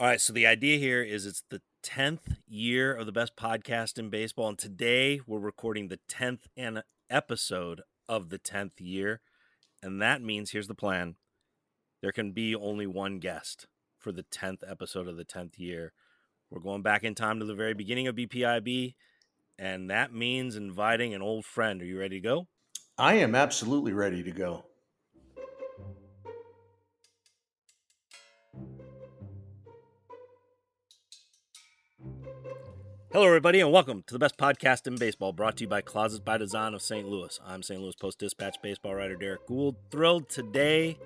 All right, so the idea here is it's the 10th year of the best podcast in baseball and today we're recording the 10th an episode of the 10th year. And that means here's the plan. There can be only one guest for the 10th episode of the 10th year. We're going back in time to the very beginning of BPIB and that means inviting an old friend. Are you ready to go? I am absolutely ready to go. Hello, everybody, and welcome to the best podcast in baseball, brought to you by Closets by Design of St. Louis. I'm St. Louis Post Dispatch baseball writer Derrick Goold. Thrilled today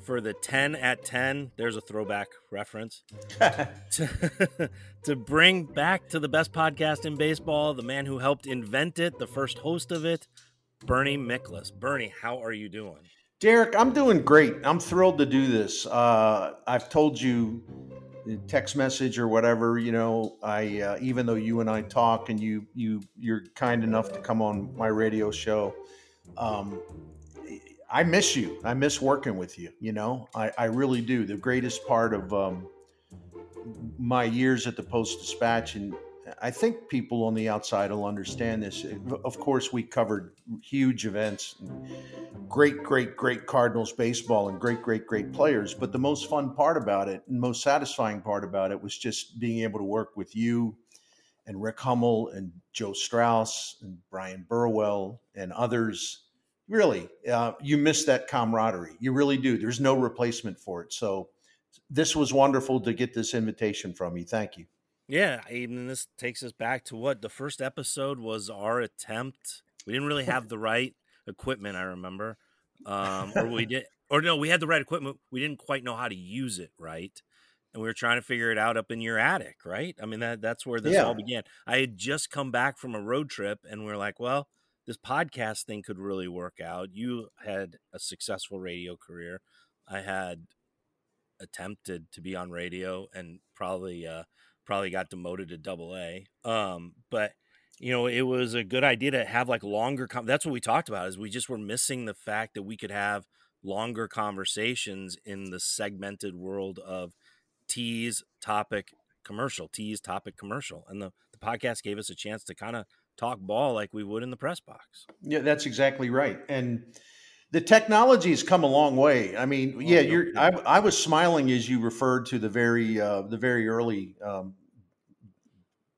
for the 10 at 10. There's a throwback reference to, to bring back to the best podcast in baseball the man who helped invent it, the first host of it, Bernie Miklasz. Bernie, how are you doing? Derek, I'm doing great. I'm thrilled to do this. Uh, I've told you text message or whatever you know i uh, even though you and i talk and you you you're kind enough to come on my radio show um, i miss you. I miss working with you you know? I, I really do. The greatest part of um, my years at the post dispatch and I think people on the outside will understand this. Of course, we covered huge events, great, great, great Cardinals baseball, and great, great, great players. But the most fun part about it, and most satisfying part about it, was just being able to work with you and Rick Hummel and Joe Strauss and Bryan Burwell and others. Really, uh, you miss that camaraderie. You really do. There's no replacement for it. So, this was wonderful to get this invitation from you. Thank you. Yeah, even this takes us back to what the first episode was our attempt. We didn't really have the right equipment, I remember. Um, or we did or no, we had the right equipment. We didn't quite know how to use it right. And we were trying to figure it out up in your attic, right? I mean that that's where this yeah. all began. I had just come back from a road trip and we are like, well, this podcast thing could really work out. You had a successful radio career. I had attempted to be on radio and probably uh, probably got demoted to double A. Um, but you know, it was a good idea to have like longer. Com- that's what we talked about. Is we just were missing the fact that we could have longer conversations in the segmented world of tease topic commercial tease topic commercial and the, the podcast gave us a chance to kind of talk ball like we would in the press box yeah that's exactly right and the technology has come a long way. I mean, yeah, you're. I, I, was smiling as you referred to the very uh, the very early um,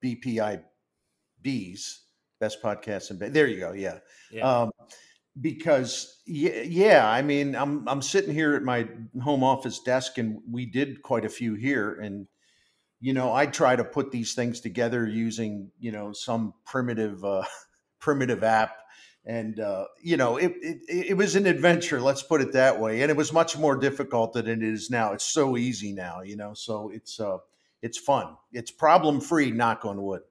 BPI B's best podcasts and there you go. Yeah. yeah. Um, because yeah, yeah, I mean, I'm I'm sitting here at my home office desk, and we did quite a few here, and you know, I try to put these things together using you know some primitive uh, primitive app and uh, you know it, it, it was an adventure let's put it that way. And it was much more difficult than it is now. It's so easy now you know? So it's uh it's fun. It's problem free knock on wood.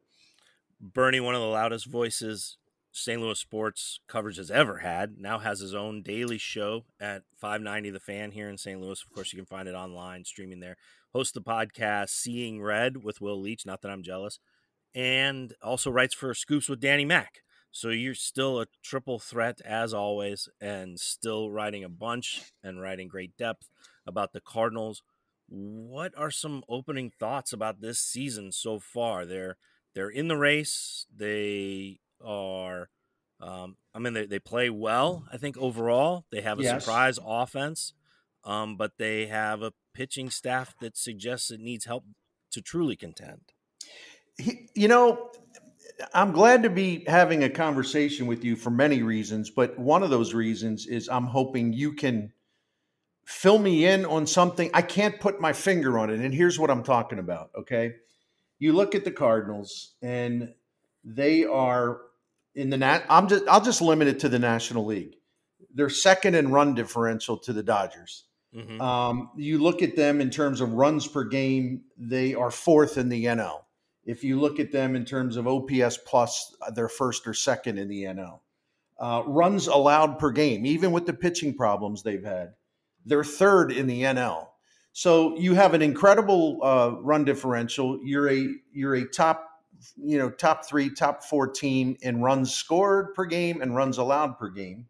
Bernie one of the loudest voices st louis sports coverage has ever had now has his own daily show at 590 the fan here in st louis. Of course you can find it online streaming there. Host the podcast seeing red with Will Leitch not that i'm jealous and also writes for scoops with danny mack so you're still a triple threat as always, and still writing a bunch and writing great depth about the Cardinals. What are some opening thoughts about this season so far? They're they're in the race. They are. Um, I mean, they, they play well. I think overall they have a yes. surprise offense, um, but they have a pitching staff that suggests it needs help to truly contend. You know, I'm glad to be having a conversation with you for many reasons, but one of those reasons is I'm hoping you can fill me in on something. I can't put my finger on it. And here's what I'm talking about. Okay. You look at the Cardinals and they are in the nat. I'm just, I'll just limit it to the National League. They're second in run differential to the Dodgers. Mm-hmm. Um, you look at them in terms of runs per game, they are fourth in the NL. If you look at them in terms of OPS plus, uh, they're first or second in the NL. Uh, runs allowed per game, even with the pitching problems they've had, they're third in the NL. So you have an incredible uh, run differential. You're a you're a top you know top three, top four team in runs scored per game and runs allowed per game,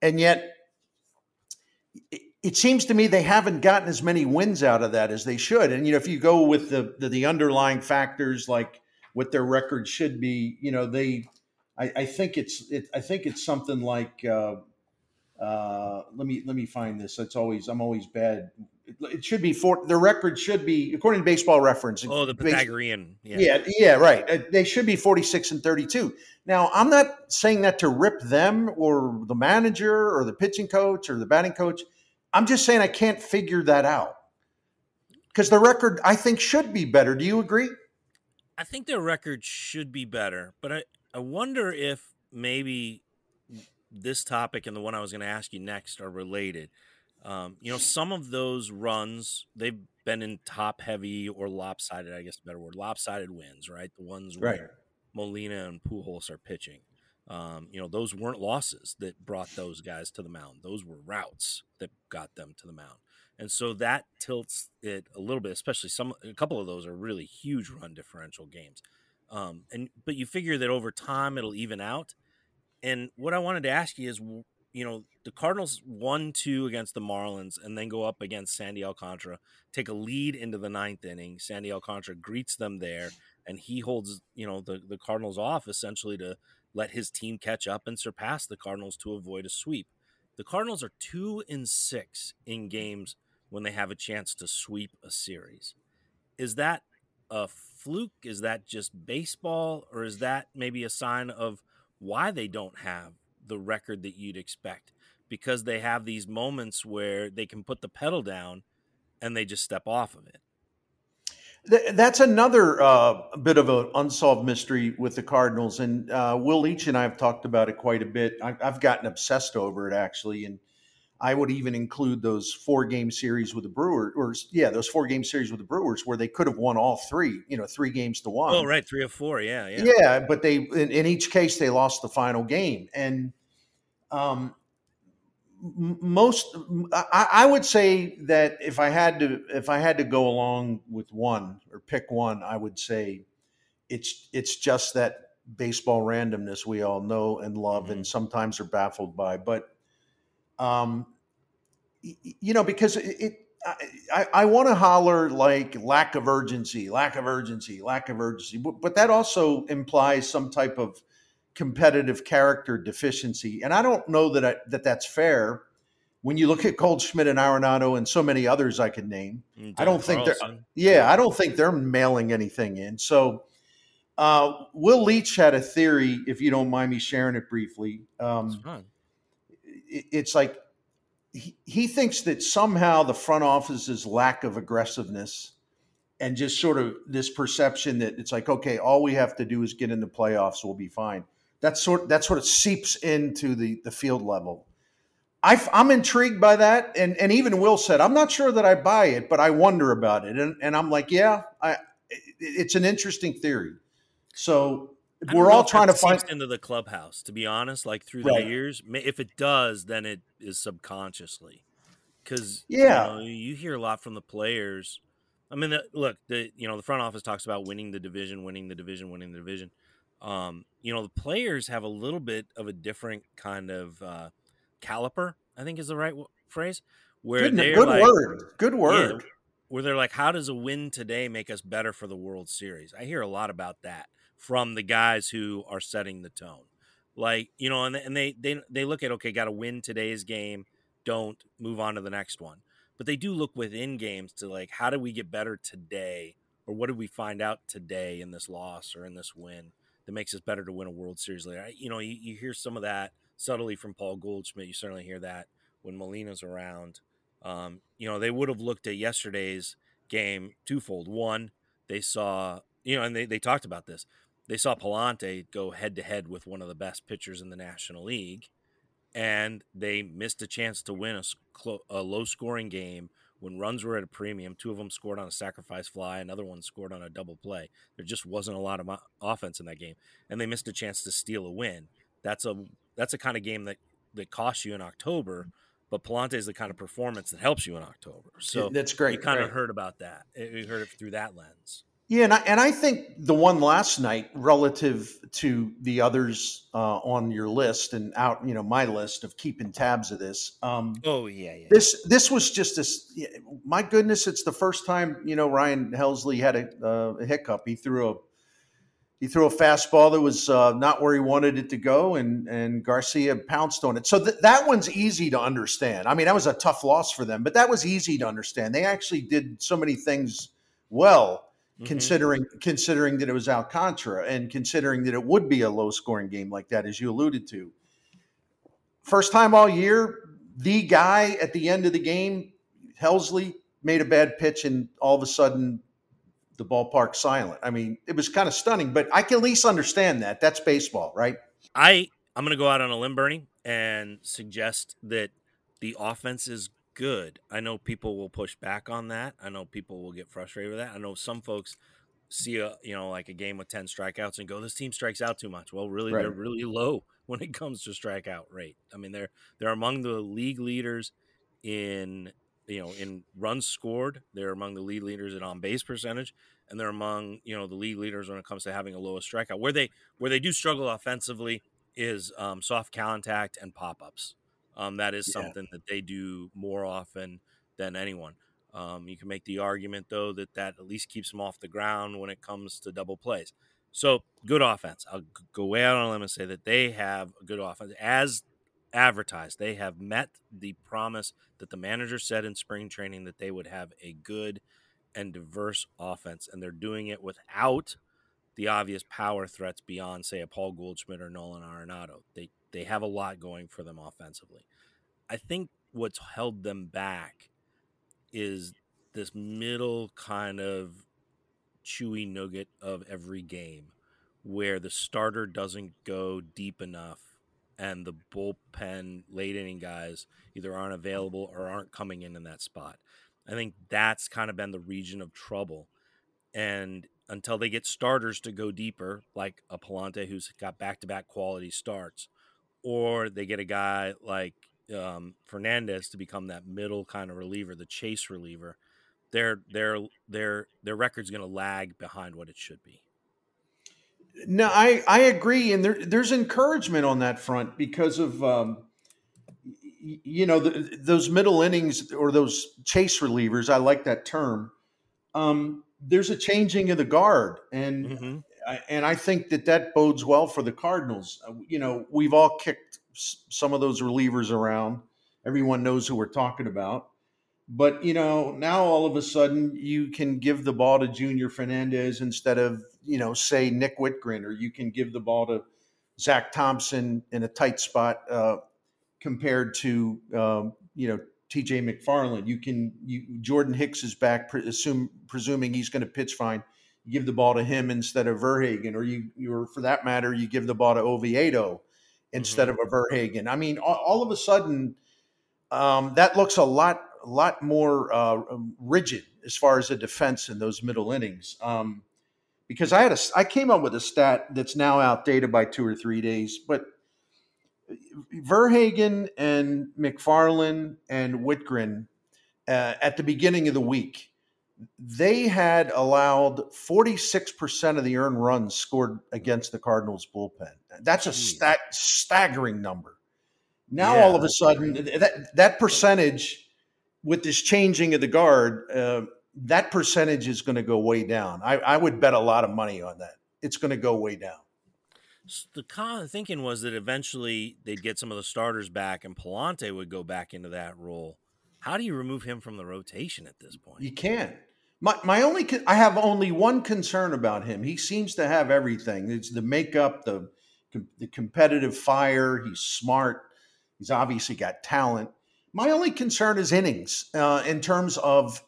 and yet it seems to me they haven't gotten as many wins out of that as they should. And you know, if you go with the the, the underlying factors like what their record should be, you know, they, I, I think it's, it, I think it's something like, uh, uh, let me let me find this. It's always I'm always bad. It, it should be for the record should be according to Baseball Reference. Oh, the Pythagorean. Yeah, yeah, yeah right. Uh, they should be 46 and 32. Now, I'm not saying that to rip them or the manager or the pitching coach or the batting coach. I'm just saying I can't figure that out because the record I think should be better. Do you agree? I think their record should be better, but I, I wonder if maybe this topic and the one I was going to ask you next are related. Um, you know, some of those runs they've been in top heavy or lopsided, I guess better word, lopsided wins, right? The ones right. where Molina and Pujols are pitching. Um, you know, those weren't losses that brought those guys to the mound. Those were routes that got them to the mound. And so that tilts it a little bit, especially some a couple of those are really huge run differential games. Um, and but you figure that over time it'll even out. And what I wanted to ask you is, you know, the Cardinals won two against the Marlins and then go up against Sandy Alcantara, take a lead into the ninth inning. Sandy Alcantara greets them there, and he holds, you know, the, the Cardinals off essentially to let his team catch up and surpass the Cardinals to avoid a sweep. The Cardinals are two in six in games when they have a chance to sweep a series. Is that a fluke? Is that just baseball? Or is that maybe a sign of why they don't have the record that you'd expect? Because they have these moments where they can put the pedal down and they just step off of it. That's another uh, bit of an unsolved mystery with the Cardinals, and uh, Will Leitch and I have talked about it quite a bit. I've gotten obsessed over it actually, and I would even include those four game series with the Brewers, or yeah, those four game series with the Brewers where they could have won all three, you know, three games to one. Oh, right, three or four, yeah, yeah, yeah. But they, in, in each case, they lost the final game, and um, most I, I, would say that if I had to if I had to go along with one or pick one, I would say it's it's just that baseball randomness we all know and love mm-hmm. and sometimes are baffled by. But um, you know, because it, it I, I want to holler like lack of urgency, lack of urgency, lack of urgency, but, but that also implies some type of competitive character deficiency. And I don't know that I, that that's fair. When you look at Goldschmidt and Arenado and so many others I could name, mm, I don't think they're yeah, I don't think they're mailing anything in. So uh, Will Leitch had a theory, if you don't mind me sharing it briefly. Um, it, it's like he, he thinks that somehow the front office's lack of aggressiveness and just sort of this perception that it's like okay all we have to do is get in the playoffs we'll be fine that sort that sort of seeps into the the field level. I, am intrigued by that, and and even Will said I'm not sure that I buy it, but I wonder about it, and and I'm like, yeah, I, it's an interesting theory. So we're all trying to find into the clubhouse. To be honest, like through right. the years, if it does, then it is subconsciously because yeah, you, know, you hear a lot from the players. I mean, the, look, the you know the front office talks about winning the division, winning the division, winning the division. Um, you know, the players have a little bit of a different kind of uh, caliper. I think is the right w- phrase. Where good, good like, word, good word. Yeah, where they're like, "How does a win today make us better for the World Series?" I hear a lot about that from the guys who are setting the tone. Like you know, and and they they they look at okay, got to win today's game. Don't move on to the next one. But they do look within games to like, how do we get better today, or what did we find out today in this loss or in this win? That makes us better to win a World Series later. I, you know, you, you, hear some of that subtly from Paul Goldschmidt. You certainly hear that when Molina's around. Um, you know, they would have looked at yesterday's game twofold. One, they saw, you know, and they, they talked about this. They saw Pallante go head to head with one of the best pitchers in the National League, and they missed a chance to win a, a low scoring game when runs were at a premium. Two of them scored on a sacrifice fly, another one scored on a double play. There just wasn't a lot of offense in that game, and they missed a chance to steal a win. That's a that's a kind of game that that costs you in October. But Pallante is the kind of performance that helps you in October. So that's great. You kind of heard about that. You heard it through that lens. Yeah, and I, and I think the one last night, relative to the others uh, on your list and out, you know, my list of keeping tabs of this. Um, oh yeah, yeah. This this was just this. My goodness, it's the first time you know Ryan Helsley had a, uh, a hiccup. He threw a he threw a fastball that was uh, not where he wanted it to go, and and Garcia pounced on it. So th- that one's easy to understand. I mean, that was a tough loss for them, but that was easy to understand. They actually did so many things well mm-hmm. considering considering that it was Alcantara and considering that it would be a low scoring game like that, as you alluded to. First time all year, the guy at the end of the game, Helsley, made a bad pitch, and all of a sudden the ballpark silent. I mean, it was kind of stunning, but I can at least understand that. That's baseball, right? I I'm going to go out on a limb, Bernie, and suggest that the offense is good. I know people will push back on that. I know people will get frustrated with that. I know some folks see a you know like a game with 10 strikeouts and go this team strikes out too much. Well, really right. they're really low when it comes to strikeout rate. I mean, they're they're among the league leaders in you know in runs scored. They're among the lead leaders in on base percentage, and they're among you know the league leaders when it comes to having a lowest strikeout. Where they where they do struggle offensively is um, soft contact and pop ups. Um, that is something yeah. that they do more often than anyone. Um, you can make the argument, though, that that at least keeps them off the ground when it comes to double plays. So, good offense. I'll go way out on a limb and say that they have a good offense. As advertised, they have met the promise that the manager said in spring training that they would have a good and diverse offense, and they're doing it without the obvious power threats beyond, say, a Paul Goldschmidt or Nolan Arenado. They they have a lot going for them offensively. I think what's held them back is this middle kind of chewy nugget of every game where the starter doesn't go deep enough and the bullpen late inning guys either aren't available or aren't coming in in that spot. I think that's kind of been the region of trouble. And until they get starters to go deeper, like a Pallante who's got back to back quality starts, or they get a guy like um, Fernandez to become that middle kind of reliever, the chase reliever, their their their their record's going to lag behind what it should be. No, I I agree, and there there's encouragement on that front because of um, you know the, those middle innings or those chase relievers. I like that term. Um, there's a changing of the guard, and mm-hmm and I think that that bodes well for the Cardinals. Uh, you know, we've all kicked some of those relievers around. Everyone knows who we're talking about. But, you know, now all of a sudden you can give the ball to Junior Fernandez instead of, you know, say Nick Wittgren, or you can give the ball to Zach Thompson in a tight spot uh, compared to, um, you know, TJ McFarland. You can, you, Jordan Hicks is back, pre- assume, presuming he's going to pitch fine you give the ball to him instead of Verhagen, or you, or for that matter, you give the ball to Oviedo instead mm-hmm. of a Verhagen. I mean, all, all of a sudden, um, that looks a lot, a lot more uh, um, rigid as far as the defense in those middle innings. Um, because I had a, I came up with a stat that's now outdated by two or three days, but Verhagen and McFarland and Wittgren uh, at the beginning of the week they had allowed 46% of the earned runs scored against the Cardinals bullpen. That's a sta- staggering number. Now, yeah. all of a sudden, that, that percentage with this changing of the guard, uh, that percentage is going to go way down. I, I would bet a lot of money on that. It's going to go way down. So the of thinking was that eventually they'd get some of the starters back and Pallante would go back into that role. How do you remove him from the rotation at this point? You can't. My, my only I have only one concern about him. He seems to have everything. It's the makeup, the the competitive fire. He's smart. He's obviously got talent. My only concern is innings uh, in terms of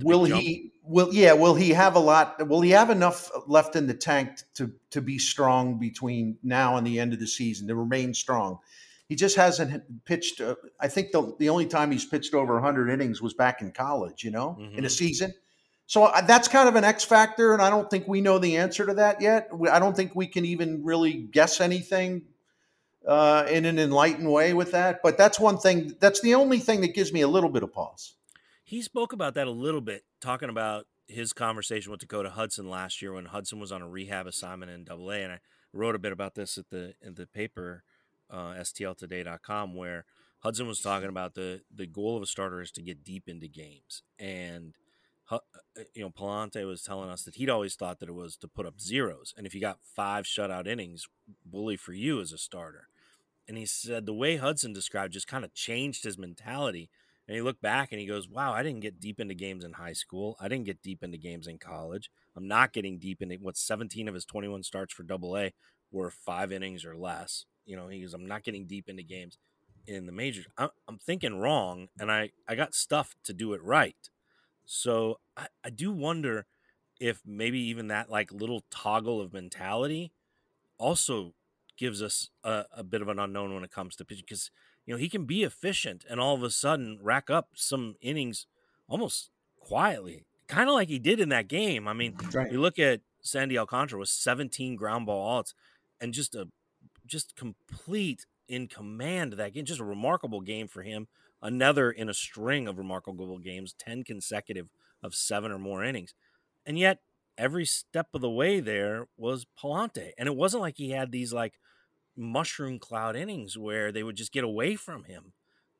will he will yeah will he have a lot will he have enough left in the tank to to be strong between now and the end of the season to remain strong he just hasn't pitched. Uh, I think the the only time he's pitched over 100 innings was back in college. You know, mm-hmm. in a mm-hmm. season. So uh, that's kind of an X factor, and I don't think we know the answer to that yet. I don't think we can even really guess anything uh, in an enlightened way with that. But that's one thing. That's the only thing that gives me a little bit of pause. He spoke about that a little bit, talking about his conversation with Dakota Hudson last year when Hudson was on a rehab assignment in Double A, and I wrote a bit about this at the in the paper uh, stltoday.com where Hudson was talking about the the goal of a starter is to get deep into games, and uh, you know Pallante was telling us that he'd always thought that it was to put up zeros, and if you got five shutout innings, bully for you as a starter. And he said the way Hudson described just kind of changed his mentality. And he looked back and he goes, "Wow, I didn't get deep into games in high school. I didn't get deep into games in college. I'm not getting deep into what 17 of his 21 starts for Double A were five innings or less. You know, he goes, I'm not getting deep into games in the majors. I'm, I'm thinking wrong, and I I got stuff to do it right. So I, I do wonder if maybe even that like little toggle of mentality also gives us a, a bit of an unknown when it comes to pitching because you know he can be efficient and all of a sudden rack up some innings almost quietly, kind of like he did in that game. I mean, right. you look at Sandy Alcantara with 17 ground ball outs and just a just complete in command of that game. Just a remarkable game for him. Another in a string of remarkable games, 10 consecutive of seven or more innings. And yet, every step of the way there was Pallante. And it wasn't like he had these like mushroom cloud innings where they would just get away from him.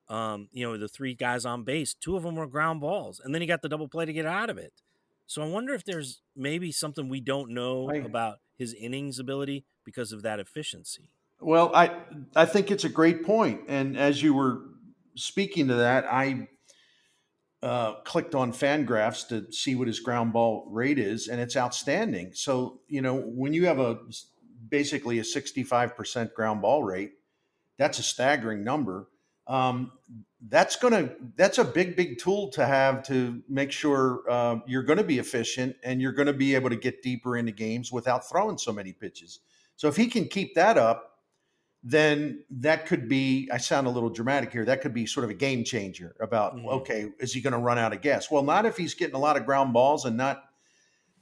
Um, you know, the three guys on base, two of them were ground balls, and then he got the double play to get out of it. So I wonder if there's maybe something we don't know about his innings ability because of that efficiency. Well, I I think it's a great point, and as you were speaking to that, I uh, clicked on Fangraphs to see what his ground ball rate is, and it's outstanding. So you know when you have a basically a sixty five percent ground ball rate, that's a staggering number. Um, that's gonna that's a big big tool to have to make sure uh, you're going to be efficient and you're going to be able to get deeper into games without throwing so many pitches. So if he can keep that up, then that could be, I sound a little dramatic here, that could be sort of a game changer about, mm-hmm. okay, is he going to run out of gas? Well, not if he's getting a lot of ground balls and not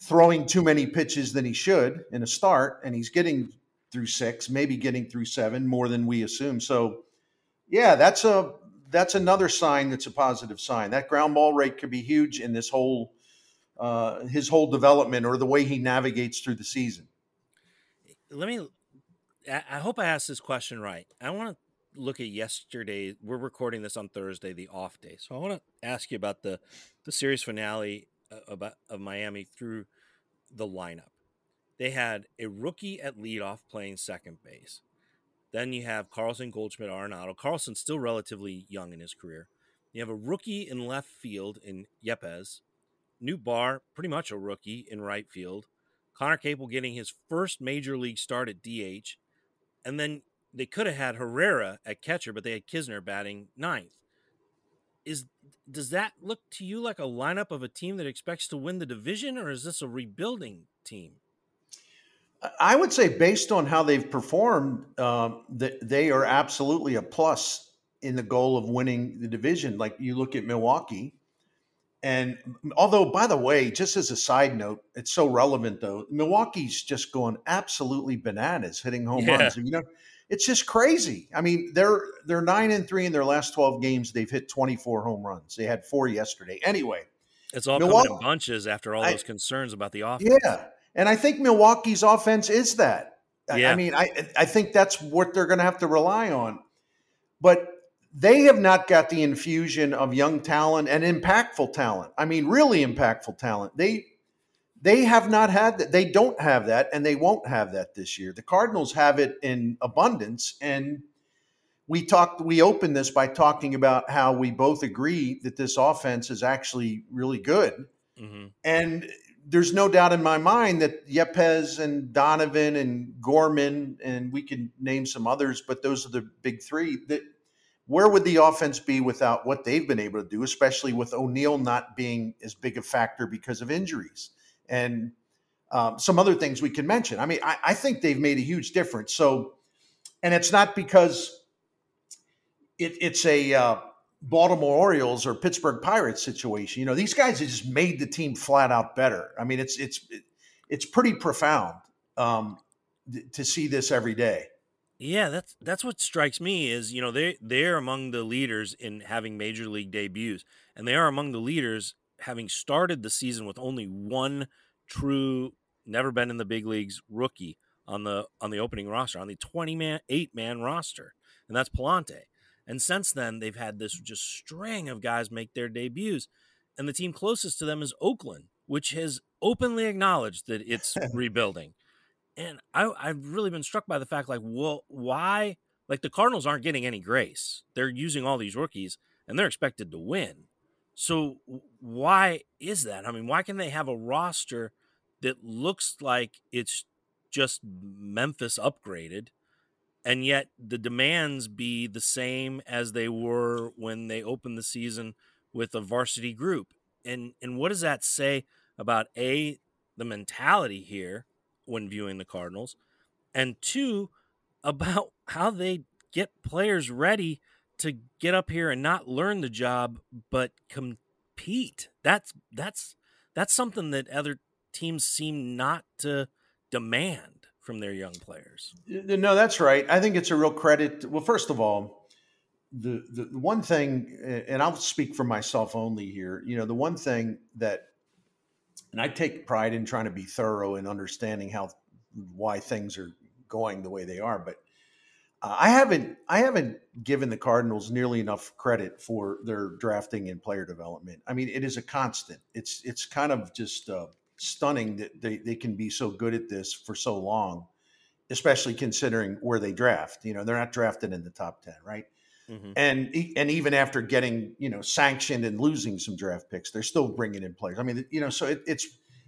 throwing too many pitches than he should in a start, and he's getting through six, maybe getting through seven more than we assume. So, yeah, that's a that's another sign that's a positive sign. That ground ball rate could be huge in this whole uh, his whole development or the way he navigates through the season let me I hope I asked this question right. I want to look at yesterday. We're recording this on Thursday, the off day. So I want to ask you about the the series finale uh, about of Miami through the lineup. They had a rookie at leadoff playing second base. Then you have Carlson, Goldschmidt, Arenado. Carlson's still relatively young in his career. You have a rookie in left field in Yepez. Nootbaar, pretty much a rookie in right field. Conner Capel getting his first major league start at DH. And then they could have had Herrera at catcher, but they had Knizner batting ninth. Is does that look to you like a lineup of a team that expects to win the division, or is this a rebuilding team? I would say, based on how they've performed, um, that they are absolutely a plus in the goal of winning the division. Like you look at Milwaukee, and although, by the way, just as a side note, it's so relevant though. Milwaukee's just going absolutely bananas, hitting home yeah. runs. You know, it's just crazy. I mean, they're they're nine and three in their last twelve games. They've hit twenty four home runs. They had four yesterday. Anyway, it's all Milwaukee, coming in bunches after all those I, concerns about the offense. Yeah, and I think Milwaukee's offense is that. Yeah. I mean, I I think that's what they're going to have to rely on. But they have not got the infusion of young talent and impactful talent. I mean, really impactful talent. They they have not had that. They don't have that, and they won't have that this year. The Cardinals have it in abundance, and we talked. We opened this by talking about how we both agree that this offense is actually really good, mm-hmm. and there's no doubt in my mind that Yepez and Donovan and Gorman and we can name some others, but those are the big three that where would the offense be without what they've been able to do, especially with O'Neill not being as big a factor because of injuries and um, some other things we can mention? I mean, I, I, think they've made a huge difference. So, and it's not because it, it's a uh, Baltimore Orioles or Pittsburgh Pirates situation. You know, these guys have just made the team flat out better. I mean, it's it's it's pretty profound um, to see this every day. Yeah, that's that's what strikes me is you know they they're among the leaders in having major league debuts, and they are among the leaders having started the season with only one true, never been in the big leagues rookie on the on the opening roster, on the 20 man, eight man roster, and that's Pallante. And since then, they've had this just string of guys make their debuts. And the team closest to them is Oakland, which has openly acknowledged that it's rebuilding. And I, I've really been struck by the fact, like, well, why? Like, the Cardinals aren't getting any grace. They're using all these rookies, and they're expected to win. So why is that? I mean, why can they have a roster that looks like it's just Memphis upgraded, and yet the demands be the same as they were when they opened the season with a varsity group? And and what does that say about a the mentality here when viewing the Cardinals, and two about how they get players ready to get up here and not learn the job but compete. That's that's that's something that other teams seem not to demand from their young players. No, that's right. I think it's a real credit. Well, first of all, the the one thing, and I'll speak for myself only here. You know, the one thing that, and I take pride in trying to be thorough in understanding how why things are going the way they are, but uh, I haven't I haven't given the Cardinals nearly enough credit for their drafting and player development. I mean, it is a constant. It's it's kind of just uh, stunning that they, they can be so good at this for so long, especially considering where they draft. You know, they're not drafted in the top ten, right? Mm-hmm. And and even after getting you know sanctioned and losing some draft picks, they're still bringing in players. I mean, you know, so it, it's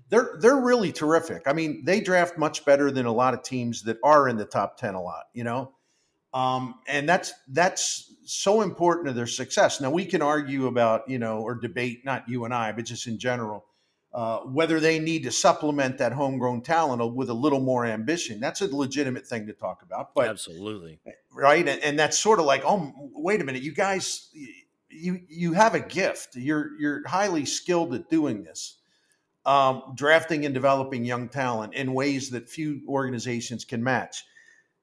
they're they're really terrific. I mean, they draft much better than a lot of teams that are in the top ten a lot. You know, um, and that's that's so important to their success. Now we can argue about you know or debate not you and I, but just in general. Uh, whether they need to supplement that homegrown talent with a little more ambition, that's a legitimate thing to talk about. But absolutely right, and, and that's sort of like, oh, wait a minute, you guys, you you have a gift. You're you're highly skilled at doing this, um, drafting and developing young talent in ways that few organizations can match.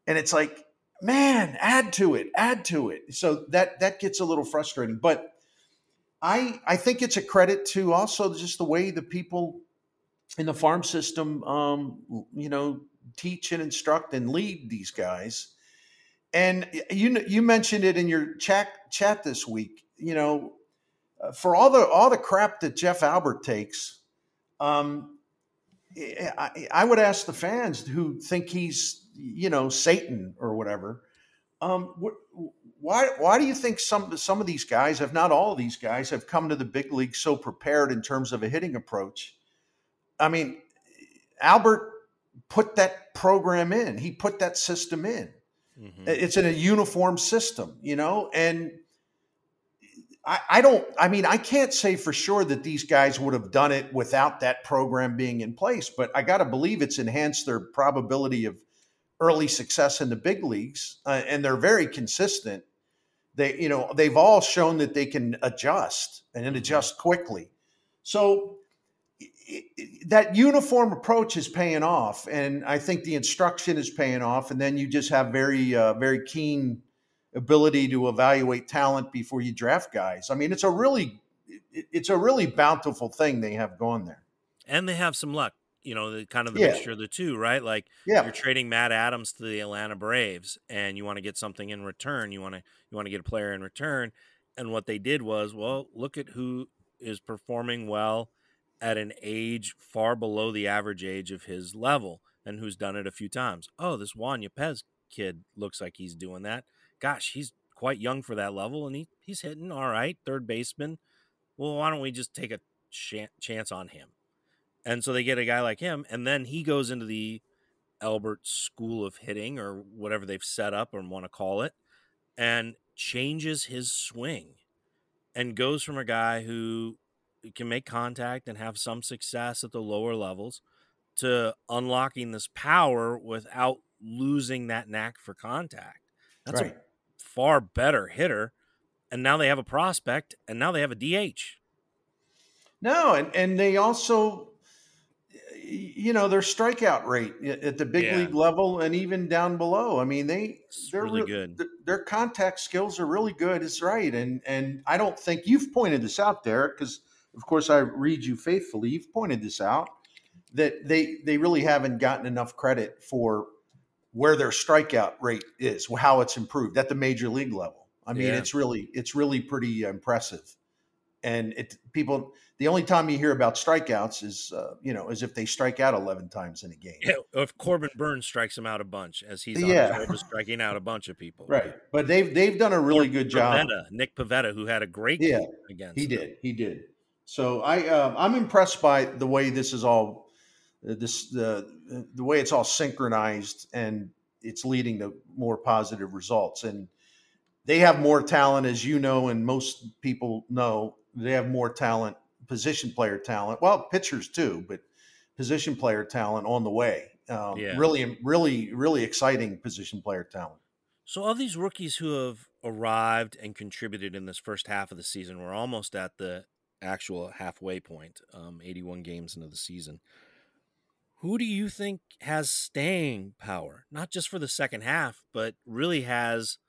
And it's like, man, add to it, add to it. So that that gets a little frustrating. But I I think it's a credit to also just the way the people in the farm system, um, you know, teach and instruct and lead these guys. And you you mentioned it in your chat chat this week. You know, uh, for all the all the crap that Jeff Albert takes, um, I, I would ask the fans who think he's you know Satan or whatever. Um, why why do you think some some of these guys, if not all of these guys, have come to the big league so prepared in terms of a hitting approach? I mean, Albert put that program in. He put that system in. Mm-hmm. It's in a uniform system, you know, and I, I don't. I mean, I can't say for sure that these guys would have done it without that program being in place, but I got to believe it's enhanced their probability of early success in the big leagues, uh, and they're very consistent. They, you know, they've all shown that they can adjust and mm-hmm. adjust quickly. So that uniform approach is paying off, and I think the instruction is paying off. And then you just have very, uh, very keen ability to evaluate talent before you draft guys. I mean, it's a really, it's a really bountiful thing they have going there. And they have some luck you know, the kind of the yeah. mixture of the two, right? Like yeah. you're trading Matt Adams to the Atlanta Braves and you want to get something in return. You want to you want to get a player in return. And what they did was, well, look at who is performing well at an age far below the average age of his level and who's done it a few times. Oh, this Juan Yepez kid looks like he's doing that. Gosh, he's quite young for that level and he, he's hitting all right, third baseman. Well, why don't we just take a ch- chance on him? And so they get a guy like him, and then he goes into the Albert School of Hitting or whatever they've set up or want to call it, and changes his swing and goes from a guy who can make contact and have some success at the lower levels to unlocking this power without losing that knack for contact. That's right. a far better hitter. And now they have a prospect and now they have a DH. No, and, and they also you know their strikeout rate at the big yeah. league level and even down below. I mean, they it's they're really good. Their contact skills are really good. It's right, and and I don't think you've pointed this out there because of course, I read you faithfully. You've pointed this out that they they really haven't gotten enough credit for where their strikeout rate is, how it's improved at the major league level. I mean, yeah. it's really it's really pretty impressive. And it people the only time you hear about strikeouts is uh, you know is if they strike out 11 times in a game. Yeah, if Corbin Burnes strikes him out a bunch as he's yeah. striking out a bunch of people. Right. But they've they've done a really good job. Nick Pivetta who had a great yeah, against He them. did. He did. So I uh, I'm impressed by the way this is all uh, this the the way it's all synchronized and it's leading to more positive results and they have more talent as you know and most people know they have more talent position player talent well pitchers too but position player talent on the way. Um, yeah. really really really exciting position player talent. So of these rookies who have arrived and contributed in this first half of the season we're almost at the actual halfway point um, 81 games into the season. Who do you think has staying power, not just for the second half, but really has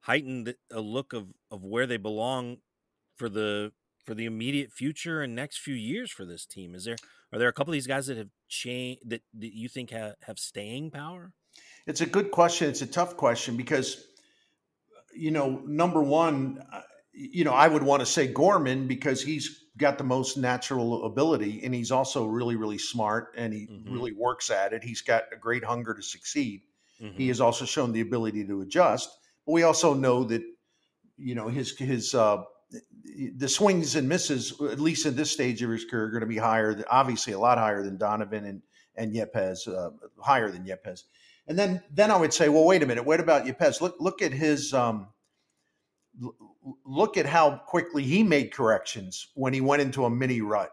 heightened a look of of where they belong for the for the immediate future and next few years for this team? Is there are there a couple of these guys that have changed that, that you think have, have staying power? It's a good question. It's a tough question because you know, number one, uh, you know, I would want to say Gorman because he's got the most natural ability and he's also really really smart and he mm-hmm. really works at it he's got a great hunger to succeed mm-hmm. he has also shown the ability to adjust but we also know that you know his his uh the swings and misses at least in this stage of his career are going to be higher obviously a lot higher than donovan and and yepez uh, higher than Yepez. and then then i would say well wait a minute what about Yepez? look look at his um look at how quickly he made corrections when he went into a mini rut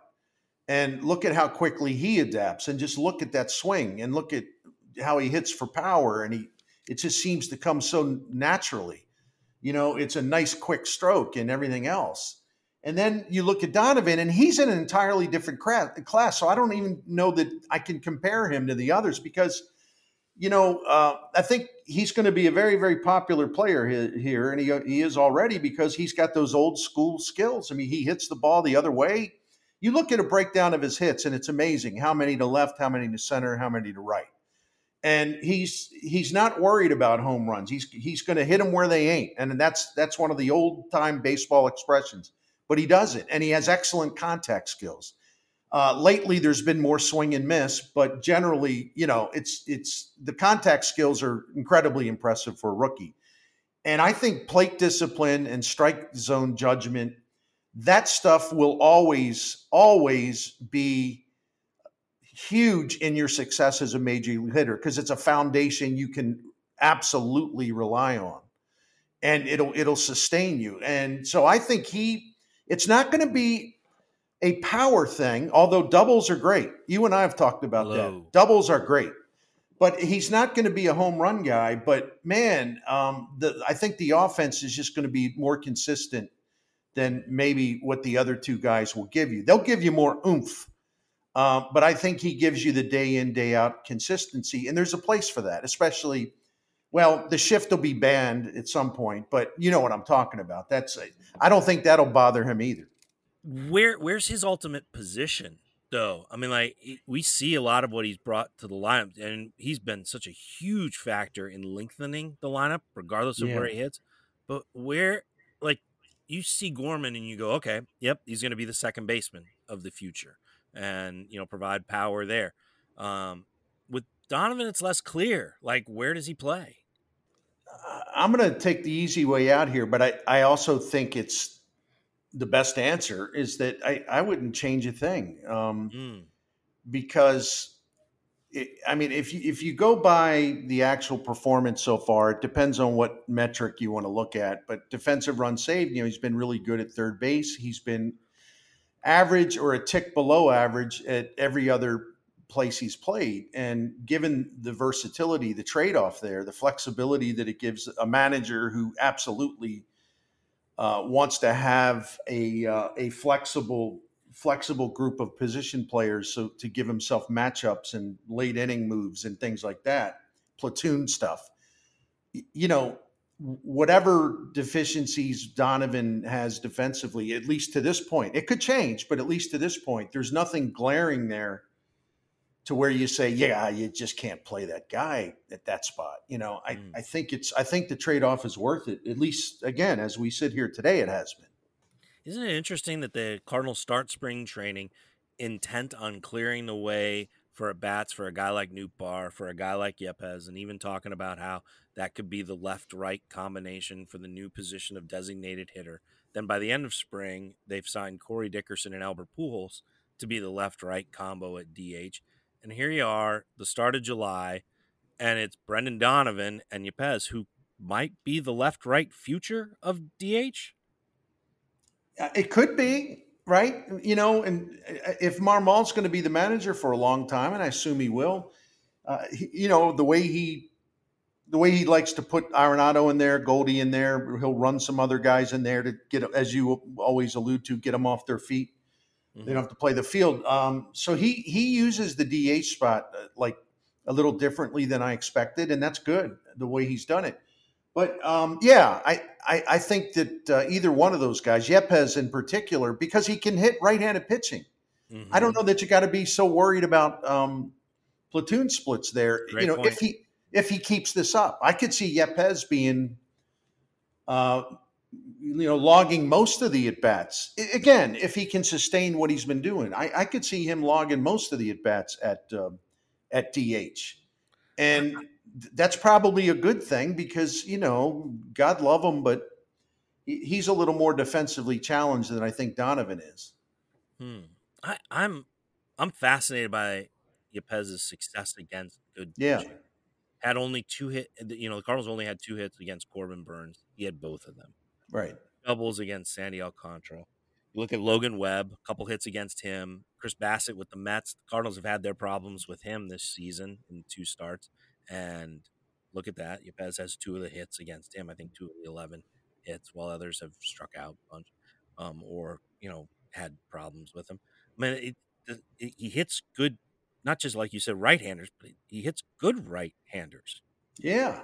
and look at how quickly he adapts and just look at that swing and look at how he hits for power and he it just seems to come so naturally you know it's a nice quick stroke and everything else and then you look at donovan and he's in an entirely different class so i don't even know that i can compare him to the others because you know, uh, I think he's going to be a very, very popular player here, and he he is already because he's got those old school skills. I mean, he hits the ball the other way. You look at a breakdown of his hits, and it's amazing how many to left, how many to center, how many to right. And he's he's not worried about home runs. He's he's going to hit them where they ain't, and that's that's one of the old time baseball expressions. But he does it, and he has excellent contact skills. Uh, lately, there's been more swing and miss, but generally, you know, it's it's the contact skills are incredibly impressive for a rookie. And I think plate discipline and strike zone judgment, that stuff will always, always be huge in your success as a major hitter because it's a foundation you can absolutely rely on, and it'll it'll sustain you. And so I think he, it's not going to be a power thing, although doubles are great. You and I have talked about Hello. that. Doubles are great. But he's not going to be a home run guy. But man, um, the, I think the offense is just going to be more consistent than maybe what the other two guys will give you. They'll give you more oomph. Um, but I think he gives you the day in, day out consistency. And there's a place for that, especially, well, the shift will be banned at some point, but you know what I'm talking about. That's, I don't think that'll bother him either where where's his ultimate position though? I mean, like we see a lot of what he's brought to the lineup, and he's been such a huge factor in lengthening the lineup, regardless of yeah. where he hits. But where, like, you see Gorman and you go, okay, yep, he's going to be the second baseman of the future, and you know, provide power there. Um, with Donovan, it's less clear. Like, where does he play? I'm going to take the easy way out here, but I, I also think it's the best answer is that I, I wouldn't change a thing um, mm. because it, I mean if you if you go by the actual performance so far, it depends on what metric you want to look at. But defensive run saved, you know, he's been really good at third base. He's been average or a tick below average at every other place he's played. And given the versatility, the trade off there, the flexibility that it gives a manager who absolutely uh, wants to have a uh, a flexible flexible group of position players so to give himself matchups and late inning moves and things like that, platoon stuff. You know, whatever deficiencies Donovan has defensively, at least to this point, it could change, but at least to this point, there's nothing glaring there to where you say, yeah, you just can't play that guy at that spot. You know, I, mm. I think it's I think the trade off is worth it. At least again, as we sit here today, it has been. Isn't it interesting that the Cardinals start spring training intent on clearing the way for at bats for a guy like Nootbaar, for a guy like Yepez, and even talking about how that could be the left right combination for the new position of designated hitter. Then by the end of spring, they've signed Corey Dickerson and Albert Pujols to be the left right combo at DH. And here you are, the start of July, and it's Brendan Donovan and Yepez who might be the left right future of DH. Uh, it could be right? You know, and uh, if Marmol's going to be the manager for a long time, and I assume he will, uh, he, you know, the way he the way he likes to put Arenado in there, Goldie in there, he'll run some other guys in there to get, as you always allude to, get them off their feet. Mm-hmm. They don't have to play the field. Um, so he he uses the DH spot uh, like a little differently than I expected, and that's good the way he's done it. But um, yeah, I, I, I, think that uh, either one of those guys, Yepez in particular, because he can hit right-handed pitching. Mm-hmm. I don't mm-hmm. know that you got to be so worried about um, platoon splits there. Great you know, point. if he if he keeps this up, I could see Yepez being, uh, you know, logging most of the at bats. Again, if he can sustain what he's been doing, I, I could see him logging most of the at bats at uh, at DH. And that's probably a good thing because you know God love him, but he's a little more defensively challenged than I think Donovan is. Hmm. I, I'm I'm fascinated by Yepez's success against good. Yeah. Pitching. Had only two hit. You know, the Cardinals only had two hits against Corbin Burnes. He had both of them. Right. Doubles against Sandy Alcantara. You look at Logan Webb, a couple hits against him. Chris Bassitt with the Mets. The Cardinals have had their problems with him this season in two starts. And look at that. Yepez has two of the hits against him. I think two of the 11 hits, while others have struck out a bunch um, or, you know, had problems with him. I mean, it, it, he hits good, not just like you said, right handers, but he hits good right handers. Yeah,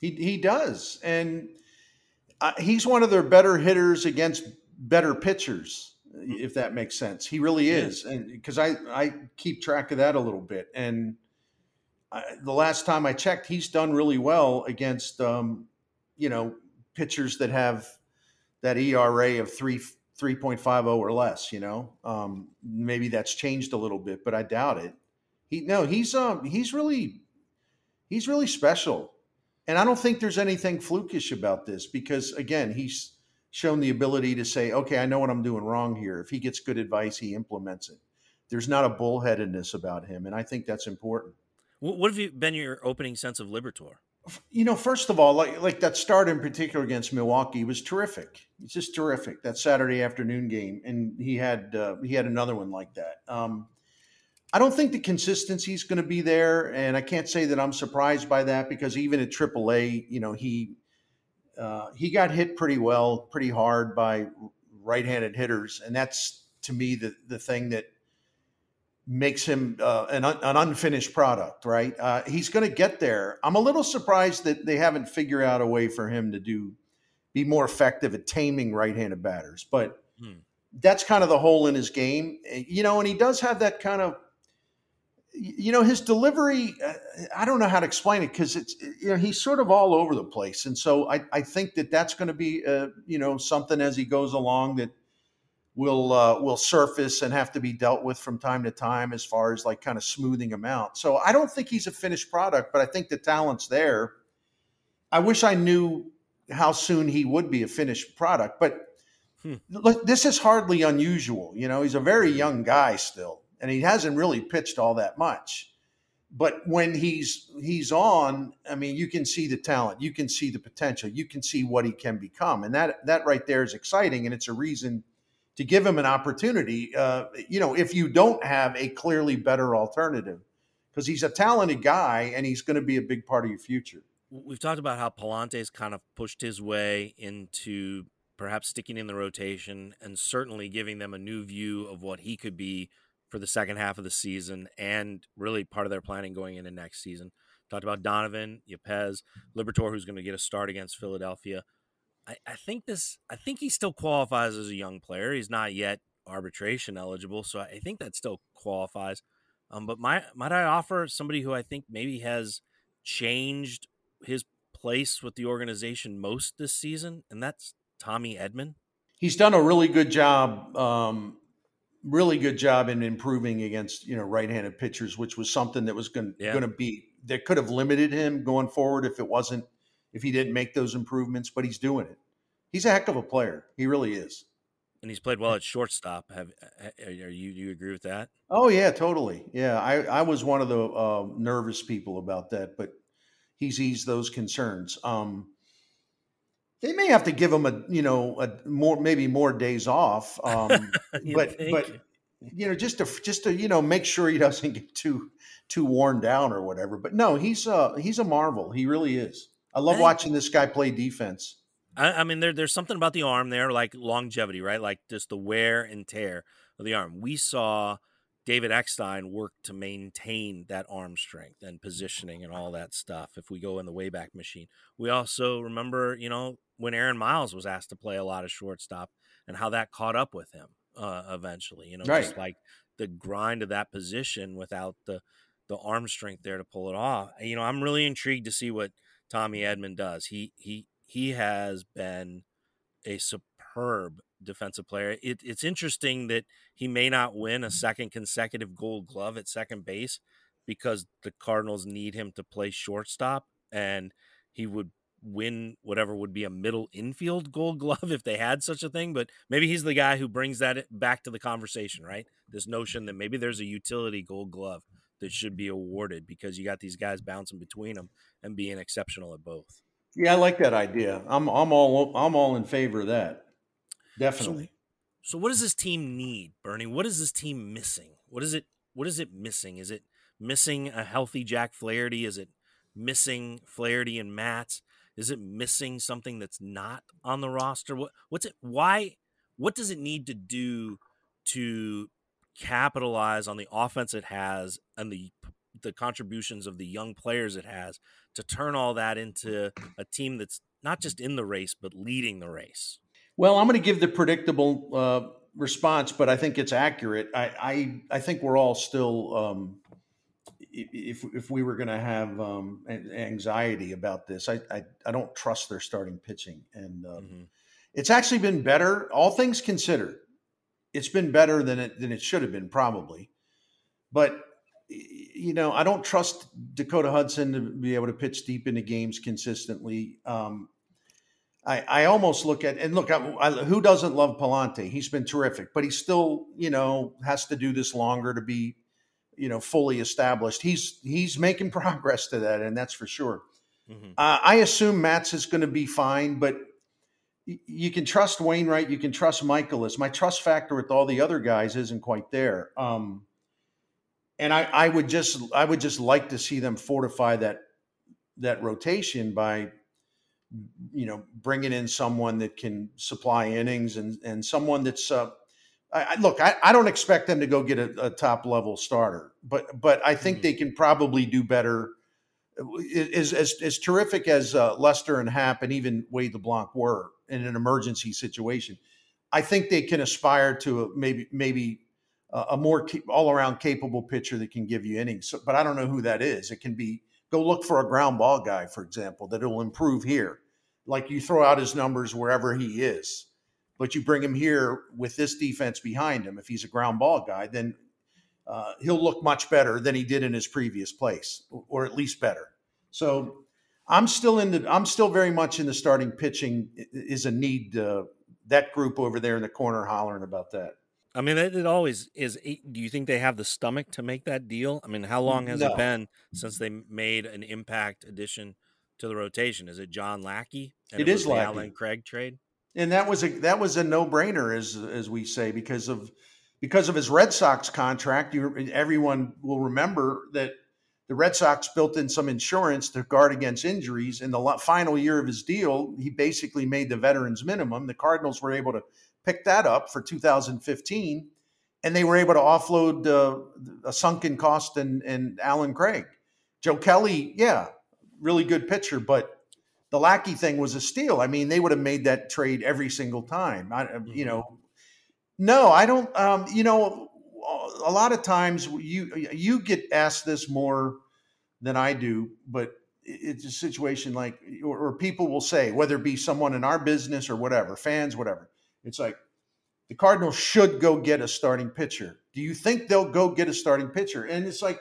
he, he does. And uh, he's one of their better hitters against better pitchers, mm-hmm. if that makes sense. He really is. Yeah. And because I, I keep track of that a little bit. And, I, the last time I checked, he's done really well against um, you know pitchers that have that ERA of three three point five zero or less. You know, um, maybe that's changed a little bit, but I doubt it. He no, he's um he's really he's really special, and I don't think there's anything flukish about this because again he's shown the ability to say, okay, I know what I'm doing wrong here. If he gets good advice, he implements it. There's not a bullheadedness about him, and I think that's important. What have you been your opening sense of Liberatore? You know, first of all, like like that start in particular against Milwaukee was terrific. It's just terrific that Saturday afternoon game, and he had uh, he had another one like that. Um, I don't think the consistency is going to be there, and I can't say that I'm surprised by that because even at AAA, you know, he uh, he got hit pretty well, pretty hard by right-handed hitters, and that's to me the the thing that makes him uh, an, an, unfinished product, right? Uh, he's going to get there. I'm a little surprised that they haven't figured out a way for him to do be more effective at taming right-handed batters, but hmm. that's kind of the hole in his game, eh, you know. And he does have that kind of, you know, his delivery. Uh, I don't know how to explain it because it's you know he's sort of all over the place, and so I, I think that that's going to be uh, you know something as he goes along that will uh, will surface and have to be dealt with from time to time as far as like kind of smoothing him out. So I don't think he's a finished product, but I think the talent's there. I wish I knew how soon he would be a finished product, but hmm. look, this is hardly unusual. You know, he's a very young guy still, and he hasn't really pitched all that much. But when he's he's on, I mean, you can see the talent, you can see the potential, you can see what he can become, and that that right there is exciting, and it's a reason to give him an opportunity. Uh, you know, if you don't have a clearly better alternative, because he's a talented guy and he's going to be a big part of your future. We've talked about how Pallante's kind of pushed his way into perhaps sticking in the rotation and certainly giving them a new view of what he could be for the second half of the season and really part of their planning going into next season. Talked about Donovan, Yepez, Liberatore, who's going to get a start against Philadelphia. I, I think this. I think he still qualifies as a young player. He's not yet arbitration eligible, so I think that still qualifies. Um, but my, might I offer somebody who I think maybe has changed his place with the organization most this season, and that's Tommy Edman. He's done a really good job, um, really good job in improving against you know right-handed pitchers, which was something that was going yeah. to be that could have limited him going forward if it wasn't if he didn't make those improvements. But he's doing it. He's a heck of a player. He really is. And he's played well at shortstop. Have are you you agree with that? Oh yeah, totally. Yeah, I I was one of the uh, nervous people about that, but he's eased those concerns. Um, they may have to give him a you know a more maybe more days off, um, but think? but you know just to just to you know make sure he doesn't get too too worn down or whatever. But no, he's uh he's a marvel. He really is. I love watching this guy play defense. I, I mean, there there's something about the arm there, like longevity, right? Like just the wear and tear of the arm. We saw David Eckstein work to maintain that arm strength and positioning and all that stuff. If we go in the Wayback Machine, we also remember, you know, when Aaron Miles was asked to play a lot of shortstop and how that caught up with him uh, eventually. You know, right. just like the grind of that position without the the arm strength there to pull it off. You know, I'm really intrigued to see what Tommy Edman does. He he he has been a superb defensive player. It, it's interesting that he may not win a second consecutive gold glove at second base because the Cardinals need him to play shortstop and he would win whatever would be a middle infield gold glove if they had such a thing but maybe he's the guy who brings that back to the conversation right this notion that maybe there's a utility gold glove that should be awarded because you got these guys bouncing between them and being exceptional at both yeah i like that idea i'm i'm all i'm all in favor of that Definitely. So, so what does this team need, Bernie? What is this team missing? What is it? What is it missing? Is it missing a healthy Jack Flaherty? Is it missing Flaherty and Matz? Is it missing something that's not on the roster? What what's it? Why? What does it need to do to capitalize on the offense it has and the the contributions of the young players it has to turn all that into a team that's not just in the race but leading the race? Well, I'm going to give the predictable uh, response, but I think it's accurate. I I, I think we're all still, um, if if we were going to have um, anxiety about this, I, I, I don't trust their starting pitching, and uh, mm-hmm. it's actually been better, all things considered. It's been better than it than it should have been, probably, but you know, I don't trust Dakota Hudson to be able to pitch deep into games consistently. Um, I, I almost look at and look, I, I, who doesn't love Pallante? He's been terrific, but he still, you know, has to do this longer to be, you know, fully established. He's he's making progress to that, and that's for sure. Mm-hmm. Uh, I assume Matz is going to be fine, but you can trust Wainwright, you can trust Mikolas. My trust factor with all the other guys isn't quite there. Um, and I, I would just I would just like to see them fortify that that rotation by you know, bringing in someone that can supply innings and and someone that's uh, I, look, I, I don't expect them to go get a, a top level starter, but but I think mm-hmm. they can probably do better. As as, as terrific as uh, Lester and Happ and even Wade LeBlanc were in an emergency situation, I think they can aspire to a, maybe maybe a more all around capable pitcher that can give you innings. So, but I don't know who that is. It can be Go look for a ground ball guy, for example, that will improve here. Like you throw out his numbers wherever he is, but you bring him here with this defense behind him. If he's a ground ball guy, then uh, he'll look much better than he did in his previous place, or at least better. So I'm still in the. I'm still very much in the starting pitching is a need. Uh, that group over there in the corner hollering about that. I mean, it, it always is. Do you think they have the stomach to make that deal? I mean, how long has no. it been since they made an impact addition to the rotation? Is it John Lackey? And it, it is Lackey. Allen Craig trade, and that was a that was a no brainer, as as we say, because of because of his Red Sox contract. You, everyone will remember that the Red Sox built in some insurance to guard against injuries. In the final year of his deal, he basically made the veterans minimum. The Cardinals were able to pick that up for 2015, and they were able to offload uh, a sunken cost and, and Allen Craig. Joe Kelly, yeah, really good pitcher, but the Lackey thing was a steal. I mean, they would have made that trade every single time. I, you Mhm. know, no, I don't. Um, you know, a lot of times you you get asked this more than I do, but it's a situation like, or, or people will say, whether it be someone in our business or whatever, fans, whatever. It's like the Cardinals should go get a starting pitcher. Do you think they'll go get a starting pitcher? And it's like,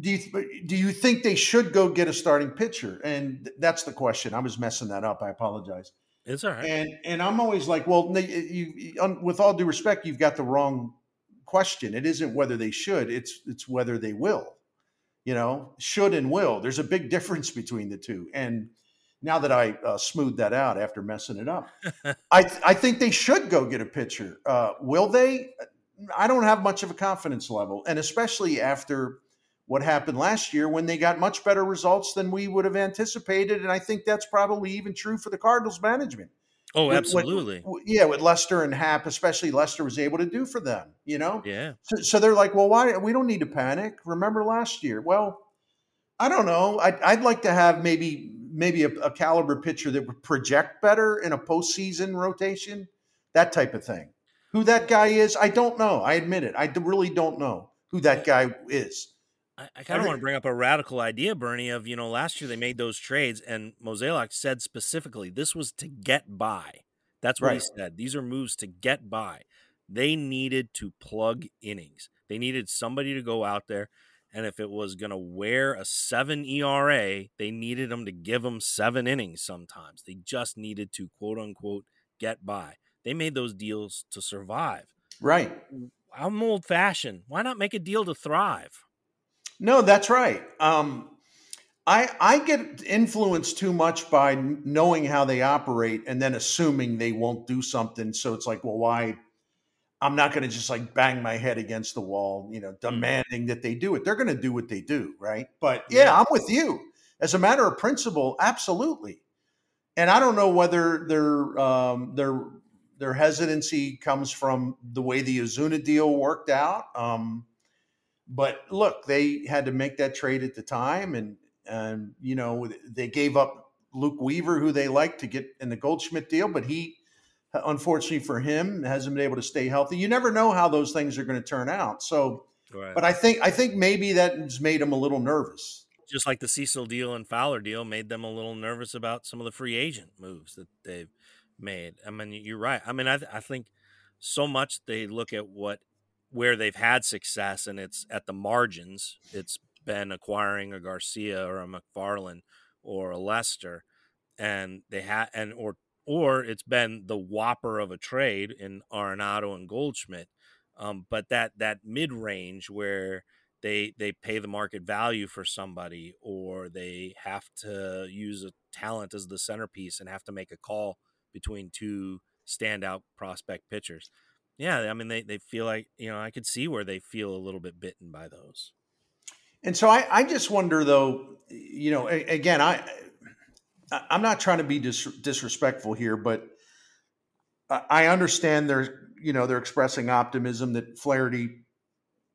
do you do you think they should go get a starting pitcher? And that's the question. I was messing that up. I apologize. It's all right. And and I'm always like, well, you, you, with all due respect, you've got the wrong question. It isn't whether they should; it's it's whether they will. You know, should and will. There's a big difference between the two. And now that I uh, smoothed that out after messing it up, I I think they should go get a pitcher. Uh, will they? I don't have much of a confidence level, and especially after what happened last year when they got much better results than we would have anticipated. And I think that's probably even true for the Cardinals management. Oh, With- absolutely. with- yeah, with Lester and Happ, especially Lester was able to do for them, you know? yeah. So, so they're like, well, why? We don't need to panic. Remember last year? Well, I don't know. I'd, I'd like to have maybe maybe a, a caliber pitcher that would project better in a postseason rotation, that type of thing. Who that guy is, I don't know. I admit it. I really don't know who that guy is. I, I kind of want to bring up a radical idea, Bernie, of, you know, last year they made those trades and Mozeliak said specifically this was to get by. That's what he said. These are moves to get by. They needed to plug innings. They needed somebody to go out there. And if it was going to wear a seven ERA, they needed them to give them seven innings sometimes. They just needed to, quote unquote, get by. They made those deals to survive. Right. I'm old fashioned. Why not make a deal to thrive? No, that's right. Um, I I get influenced too much by knowing how they operate and then assuming they won't do something. So it's like, well, why? I'm not going to just like bang my head against the wall, you know, demanding that they do it. They're going to do what they do, right? But yeah, Yeah. I'm with you. As a matter of principle, absolutely. And I don't know whether their um, their their hesitancy comes from the way the Ozuna deal worked out. Um, but look, they had to make that trade at the time, and and you know they gave up Luke Weaver, who they liked to get in the Goldschmidt deal, but he, uh, unfortunately for him, hasn't been able to stay healthy. You never know how those things are going to turn out. So, Right. but I think I think maybe that has made him a little nervous. just like the Cecil deal and Fowler deal made them a little nervous about some of the free agent moves that they've made. I mean, you're right. I mean, I, th- I think so much they look at what where they've had success and it's at the margins. It's been acquiring a Garcia or a McFarland or a Lester, and they had and or or it's been the whopper of a trade in Arenado and Goldschmidt. Um, but that that mid range where they they pay the market value for somebody or they have to use a talent as the centerpiece and have to make a call between two standout prospect pitchers yeah i mean they, they feel like you know i could see where they feel a little bit bitten by those And so I, I just wonder though, you know, again, I, I'm not trying to be dis- disrespectful here, but I I understand they're, you know, they're expressing optimism that Flaherty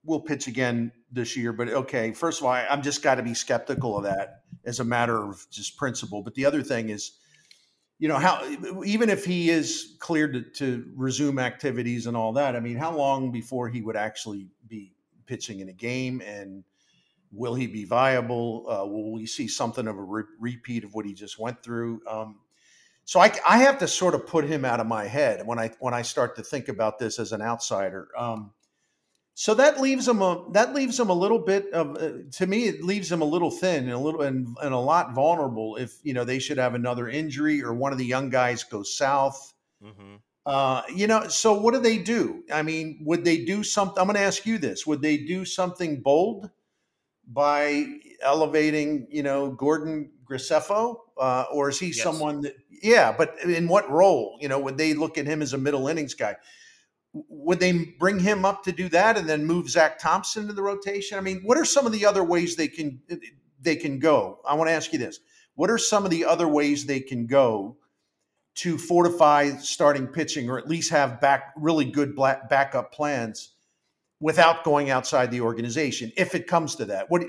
will pitch again this year. But okay, first of all, I, I'm just got to be skeptical of that as a matter of just principle. But the other thing is, you know, how even if he is cleared to, to resume activities and all that, I mean, how long before he would actually be pitching in a game and will he be viable? Uh, will we see something of a re- repeat of what he just went through? Um, so I, I have to sort of put him out of my head when I when I start to think about this as an outsider. Um, so that leaves him a that leaves him a little bit of uh, to me it leaves him a little thin and a little and, and a lot vulnerable if you know they should have another injury or one of the young guys goes south. mm-hmm. Uh, you know, so what do they do? I mean, would they do something? I'm going to ask you this: Would they do something bold by elevating, you know, Gordon Graceffo, uh, or is he Yes. someone that? Yeah, but in what role? You know, would they look at him as a middle innings guy? Would they bring him up to do that and then move Zach Thompson to the rotation? I mean, what are some of the other ways they can they can go? I want to ask you this: What are some of the other ways they can go? to fortify starting pitching or at least have back really good black backup plans without going outside the organization if it comes to that. What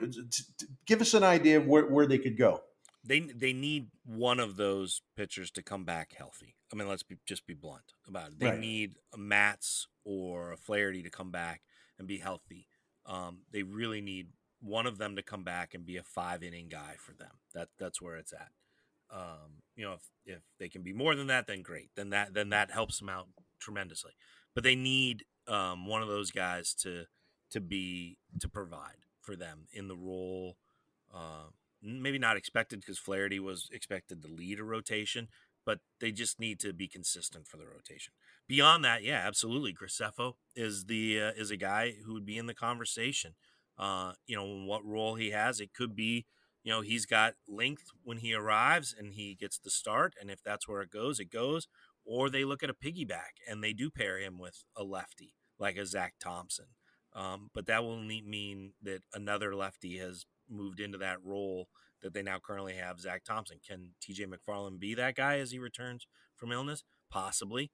give us an idea of where, where they could go? They they need one of those pitchers to come back healthy. I mean, let's be, just be blunt about it. They right. need a Matz or a Flaherty to come back and be healthy. Um, they really need one of them to come back and be a five inning guy for them. That that's where it's at. Um, you know, if if they can be more than that, then great. Then that then that helps them out tremendously. But they need um, one of those guys to to be to provide for them in the role. Uh, maybe not expected because Flaherty was expected to lead a rotation, but they just need to be consistent for the rotation. Beyond that, yeah, absolutely. Graceffo is the uh, is a guy who would be in the conversation. Uh, you know, what role he has, it could be. You know, he's got length when he arrives and he gets the start, and if that's where it goes, it goes. Or they look at a piggyback and they do pair him with a lefty like a Zach Thompson. Um, but that will mean that another lefty has moved into that role that they now currently have Zach Thompson. Can TJ McFarland be that guy as he returns from illness? Possibly.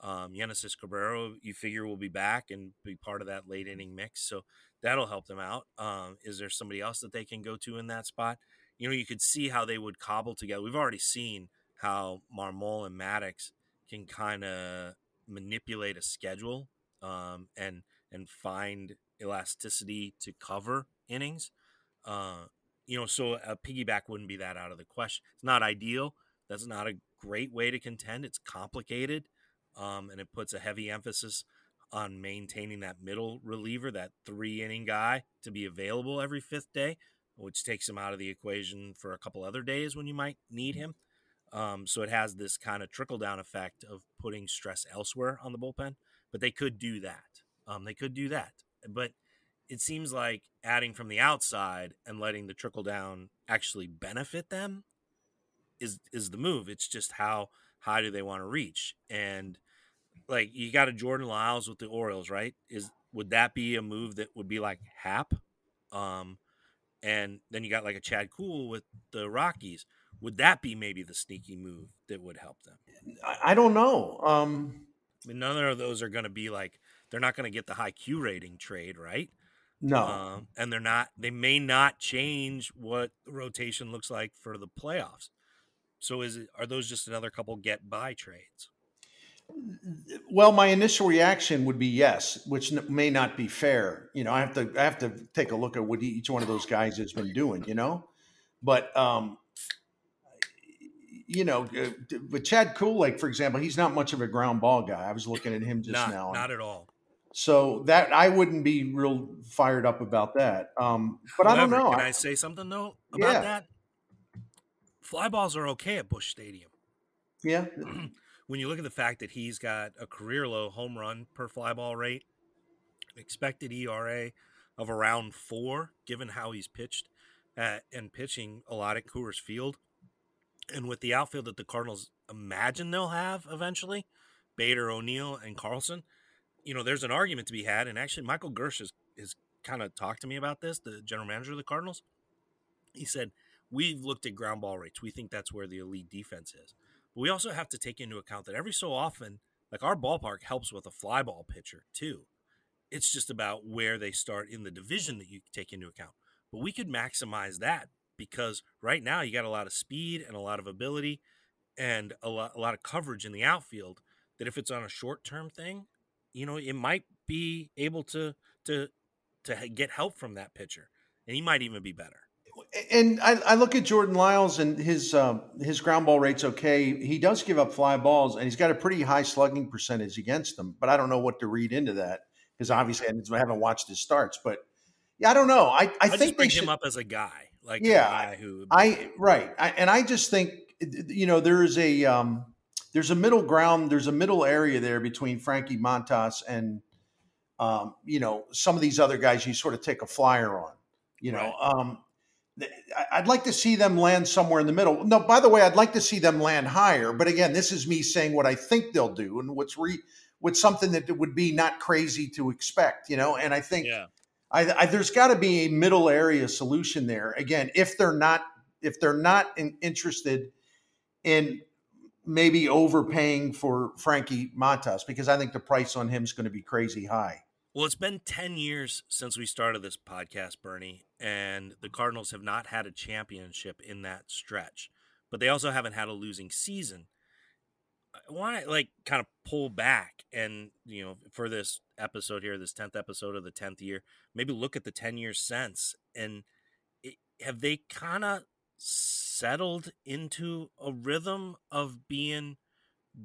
Um, Genesis Cabrera, you figure will be back and be part of that late inning mix. So that'll help them out. Um, is there somebody else that they can go to in that spot? You know, you could see how they would cobble together. We've already seen how Marmol and Maddux can kind of manipulate a schedule um, and and find elasticity to cover innings. Uh, you know, so a piggyback wouldn't be that out of the question. It's not ideal. That's not a great way to contend. It's complicated, um, and it puts a heavy emphasis on maintaining that middle reliever, that three inning guy, to be available every fifth day, which takes him out of the equation for a couple other days when you might need him. Um, so it has this kind of trickle down effect of putting stress elsewhere on the bullpen but they could do that. Um, they could do that, but it seems like adding from the outside and letting the trickle down actually benefit them is is the move. It's just how high do they want to reach? And like you got a Jordan Lyles with the Orioles, right? Is would that be a move that would be like Happ? Um, and then you got like a Chad Kuhl with the Rockies. Would that be maybe the sneaky move that would help them? I don't know. Um, I mean, none of those are going to be like they're not going to get the high Q rating trade, right? No, um, and they're not. They may not change what rotation looks like for the playoffs. So, is it are those just another couple get by trades? Well, my initial reaction would be yes, which may not be fair. You know, I have to I have to take a look at what each one of those guys has been doing. You know, but um, you know, uh, with Chad Kuhl, for example, he's not much of a ground ball guy. I was looking at him just not, now. Not at all. So that I wouldn't be real fired up about that. Um, but However, I don't know. Can I, I say something though about yeah. that? Fly balls are okay at Busch Stadium. Yeah. when you look at the fact that he's got a career low home run per fly ball rate, expected ERA of around four, given how he's pitched at, and pitching a lot at Coors Field and with the outfield that the Cardinals imagine they'll have eventually, Bader, O'Neill, and Carlson, you know, there's an argument to be had. And actually, Michael Girsch has, has kind of talked to me about this, the general manager of the Cardinals. He said, We've looked at ground ball rates. We think that's where the elite defense is. But we also have to take into account that every so often, like our ballpark helps with a fly ball pitcher too. It's just about where they start in the division that you take into account. But we could maximize that because right now you got a lot of speed and a lot of ability and a lot, a lot of coverage in the outfield that if it's on a short term thing, you know, it might be able to to to get help from that pitcher, and he might even be better. And I, I look at Jordan Lyles and his um, his ground ball rate's okay. He does give up fly balls, and he's got a pretty high slugging percentage against them. But I don't know what to read into that because obviously I haven't watched his starts. But yeah, I don't know. I, I, I think bring they should, him up as a guy like yeah, guy who I right, I, and I just think you know there's a um, there's a middle ground, there's a middle area there between Frankie Montas and um, you know some of these other guys you sort of take a flyer on. You know, right. um, I'd like to see them land somewhere in the middle. No, by the way, I'd like to see them land higher. But again, this is me saying what I think they'll do and what's re what's something that would be not crazy to expect. You know, and I think. Yeah I, I, there's got to be a middle area solution there. Again, if they're not if they're not in, interested in maybe overpaying for Frankie Montas, because I think the price on him is going to be crazy high. Well, it's been 10 years since we started this podcast, Bernie, and the Cardinals have not had a championship in that stretch, but they also haven't had a losing season. I want to like kind of pull back and, you know, for this episode here, this 10th episode of the 10th year, maybe look at the 10 years since and it, have they kind of settled into a rhythm of being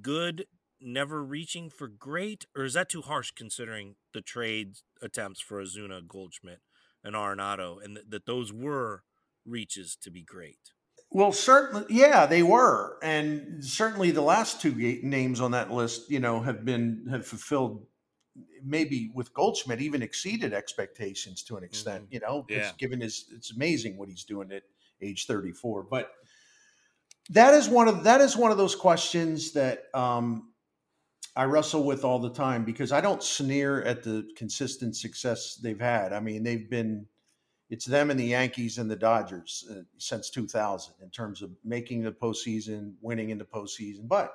good never reaching for great, or is that too harsh considering the trade attempts for Ozuna, Goldschmidt, and Arenado, and th- that those were reaches to be great? Well, certainly, yeah, they were, and certainly the last two names on that list, you know, have been have fulfilled, maybe with Goldschmidt even exceeded expectations to an extent. Mm-hmm. You know, yeah. given his, it's amazing what he's doing at age thirty four, but that is one of that is one of those questions that um, I wrestle with all the time because I don't sneer at the consistent success they've had. I mean, they've been it's them and the Yankees and the Dodgers uh, since 2000 in terms of making the postseason, winning in the postseason. But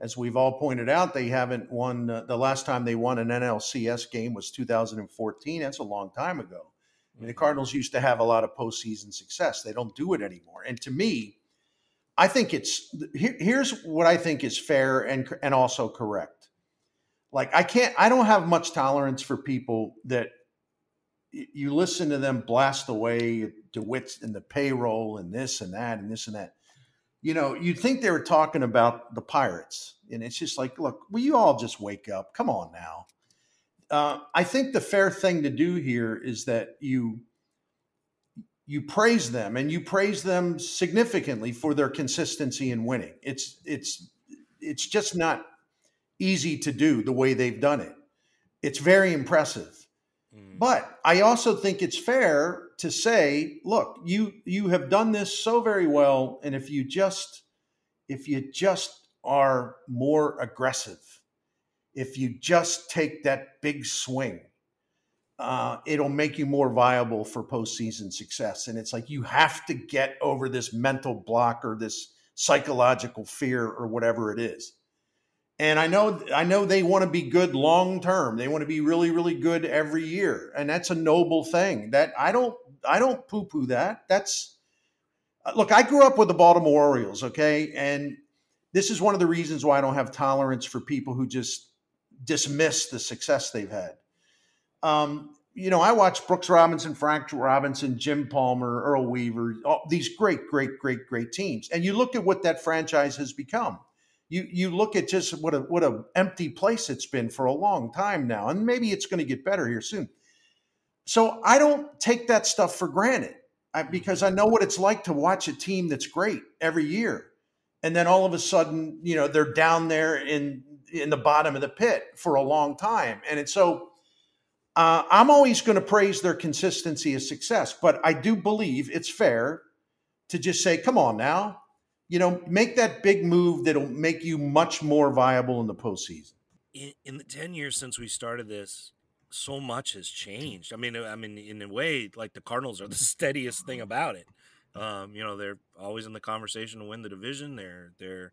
as we've all pointed out, they haven't won. Uh, the last time they won an NLCS game was 2014. That's a long time ago. I mean, the. Cardinals used to have a lot of postseason success. They don't do it anymore. And to me, I think it's here, here's what I think is fair and and also correct. Like I can't I don't have much tolerance for people that you listen to them blast away DeWitt's and the payroll and this and that and this and that. You know, you'd think they were talking about the Pirates, and it's just like, look, will you all just wake up? Come on now. Uh, I think the fair thing to do here is that you you praise them and you praise them significantly for their consistency in winning. It's it's it's just not easy to do the way they've done it. It's very impressive. Mm. But I also think it's fair to say, look, you you have done this so very well and if you just if you just are more aggressive, if you just take that big swing, uh, it'll make you more viable for postseason success. And it's like you have to get over this mental block or this psychological fear or whatever it is. And I know I know they want to be good long term. They want to be really really good every year, and that's a noble thing. That I don't I don't poo poo that. That's uh, look. I grew up with the Baltimore Orioles, okay, and this is one of the reasons why I don't have tolerance for people who just dismiss the success they've had um, you know, I watched Brooks Robinson, Frank Robinson, Jim Palmer, Earl Weaver, all these great, great, great, great teams. And you look at what that franchise has become. You you look at just what a what a empty place it's been for a long time now, and maybe it's going to get better here soon. So I don't take that stuff for granted I, because I know what it's like to watch a team that's great every year, and then all of a sudden, you know, they're down there in in the bottom of the pit for a long time, and so uh, I'm always going to praise their consistency of success, but I do believe it's fair to just say, come on now, you know, make that big move that'll make you much more viable in the postseason. In, in the 10 years since we started this, so much has changed. I mean, I mean, in a way, like the Cardinals are the steadiest thing about it. Um, you know, they're always in the conversation to win the division. They're, they're,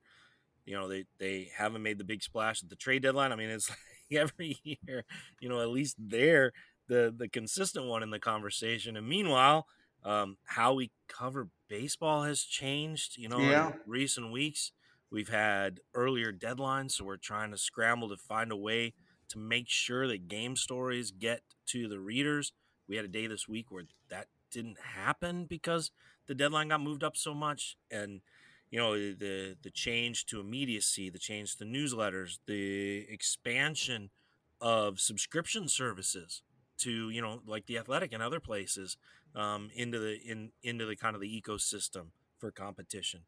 you know, they, they haven't made the big splash at the trade deadline. I mean, it's like, every year, you know, at least they're the the consistent one in the conversation. And meanwhile, um, how we cover baseball has changed. You know, yeah. in recent weeks we've had earlier deadlines, so we're trying to scramble to find a way to make sure that game stories get to the readers. We had a day this week where that didn't happen because the deadline got moved up so much, and you know the the change to immediacy, the change to newsletters, the expansion of subscription services to you know like the athletic and other places um, into the in into the kind of the ecosystem for competition.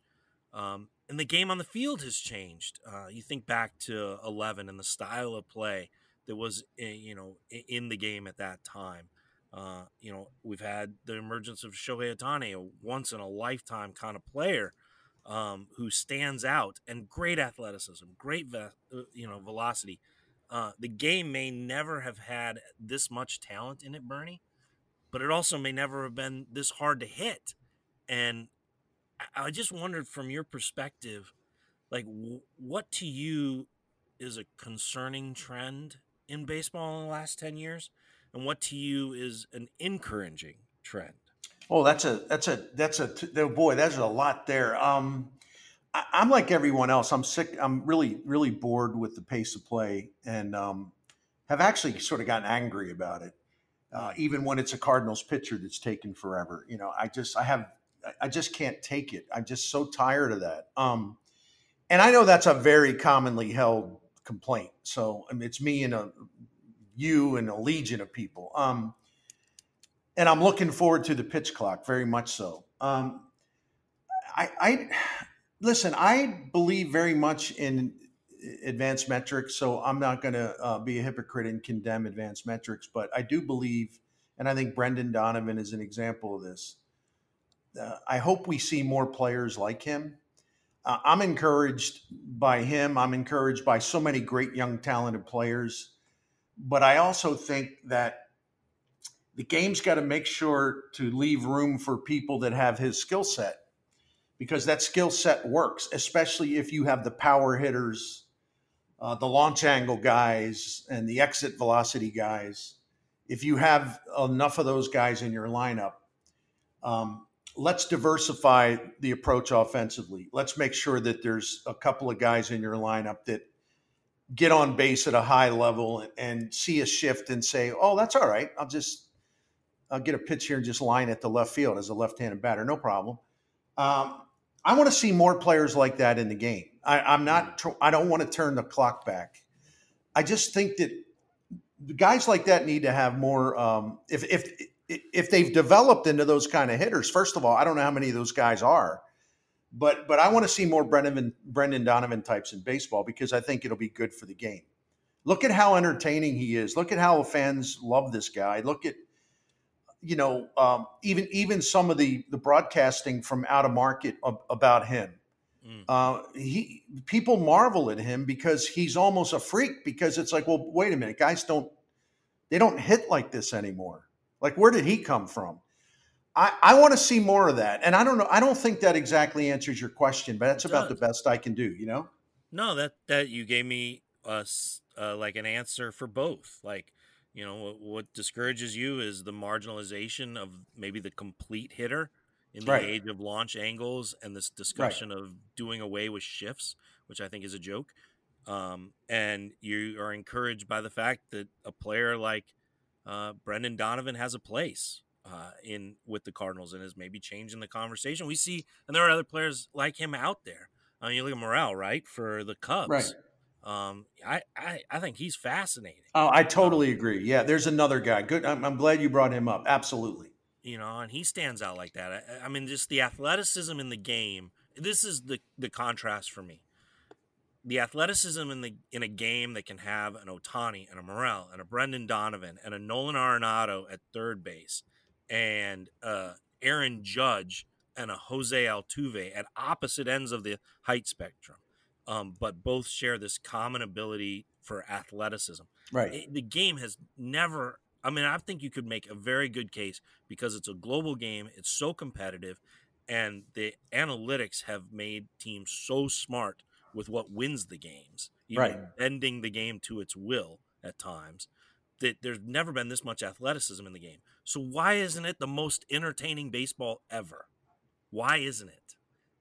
Um, and the game on the field has changed. Uh, you think back to 11 and the style of play that was eh, you know in the game at that time. Uh, you know we've had the emergence of Shohei Ohtani, a once in a lifetime kind of player um, who stands out and great athleticism, great ve- uh, you know velocity. Uh, the game may never have had this much talent in it, Bernie, but it also may never have been this hard to hit. And I just wondered from your perspective, like w- what to you is a concerning trend in baseball in the last 10 years? And what to you is an encouraging trend? Oh, that's a that's a that's a oh boy, that's a lot there. Um, I, am like everyone else. I'm sick. I'm really really bored with the pace of play, and um, have actually sort of gotten angry about it. Uh, even when it's a Cardinals pitcher that's taken forever, you know, I just I have I just can't take it. I'm just so tired of that. Um, and I know that's a very commonly held complaint. So I mean, it's me and a you and a legion of people. Um, and I'm looking forward to the pitch clock very much so. Um, I, I listen. I believe very much in advanced metrics, so I'm not going to uh, be a hypocrite and condemn advanced metrics. But I do believe, and I think Brendan Donovan is an example of this. Uh, I hope we see more players like him uh, I'm encouraged by him. I'm encouraged by so many great young talented players. But I also think that the game's got to make sure to leave room for people that have his skill set because that skill set works, especially if you have the power hitters, uh, the launch angle guys, and the exit velocity guys. If you have enough of those guys in your lineup, um, let's diversify the approach offensively. Let's make sure that there's a couple of guys in your lineup that get on base at a high level and, and see a shift and say, "Oh, that's all right. I'll just I'll get a pitch here and just line at the left field as a left-handed batter, no problem." Um, I want to see more players like that in the game. I, am not. I don't want to turn the clock back. I just think that guys like that need to have more. Um, if if if they've developed into those kind of hitters, first of all, I don't know how many of those guys are, but but I want to see more Brendan Brendan Donovan types in baseball because I think it'll be good for the game. Look at how entertaining he is. Look at how fans love this guy. Look at you know um, even even some of the the broadcasting from out of market about him. Mm. Uh, he people marvel at him because he's almost a freak because it's like, well, wait a minute, guys don't they don't hit like this anymore like, where did he come from? I, I want to see more of that. And I don't know. I don't think that exactly answers your question, but that's about the best I can do, you know? No, that, that you gave me us uh, like an answer for both. Like, you know, what, what, discourages you is the marginalization of maybe the complete hitter in the right. age of launch angles and this discussion right. of doing away with shifts, which I think is a joke. Um, and you are encouraged by the fact that a player like uh, Brendan Donovan has a place uh, in with the Cardinals and is maybe changing the conversation. We see, and there are other players like him out there. I mean, you look at Morel, right, for the Cubs. Right. Um, I, I, I think he's fascinating. Oh, I totally agree. Yeah, there's another guy. Good. I'm, I'm, glad you brought him up. Absolutely. You know, and he stands out like that. I, I mean, just the athleticism in the game. This is the the contrast for me the athleticism in the in a game that can have an Ohtani and a Morel and a Brendan Donovan and a Nolan Arenado at third base and uh, Aaron Judge and a Jose Altuve at opposite ends of the height spectrum, um, but both share this common ability for athleticism. Right. It, the game has never. I mean, I think you could make a very good case because it's a global game. It's so competitive, and the analytics have made teams so smart with what wins the games, even right. bending the game to its will at times. That there's never been this much athleticism in the game. So why isn't it the most entertaining baseball ever? Why isn't it?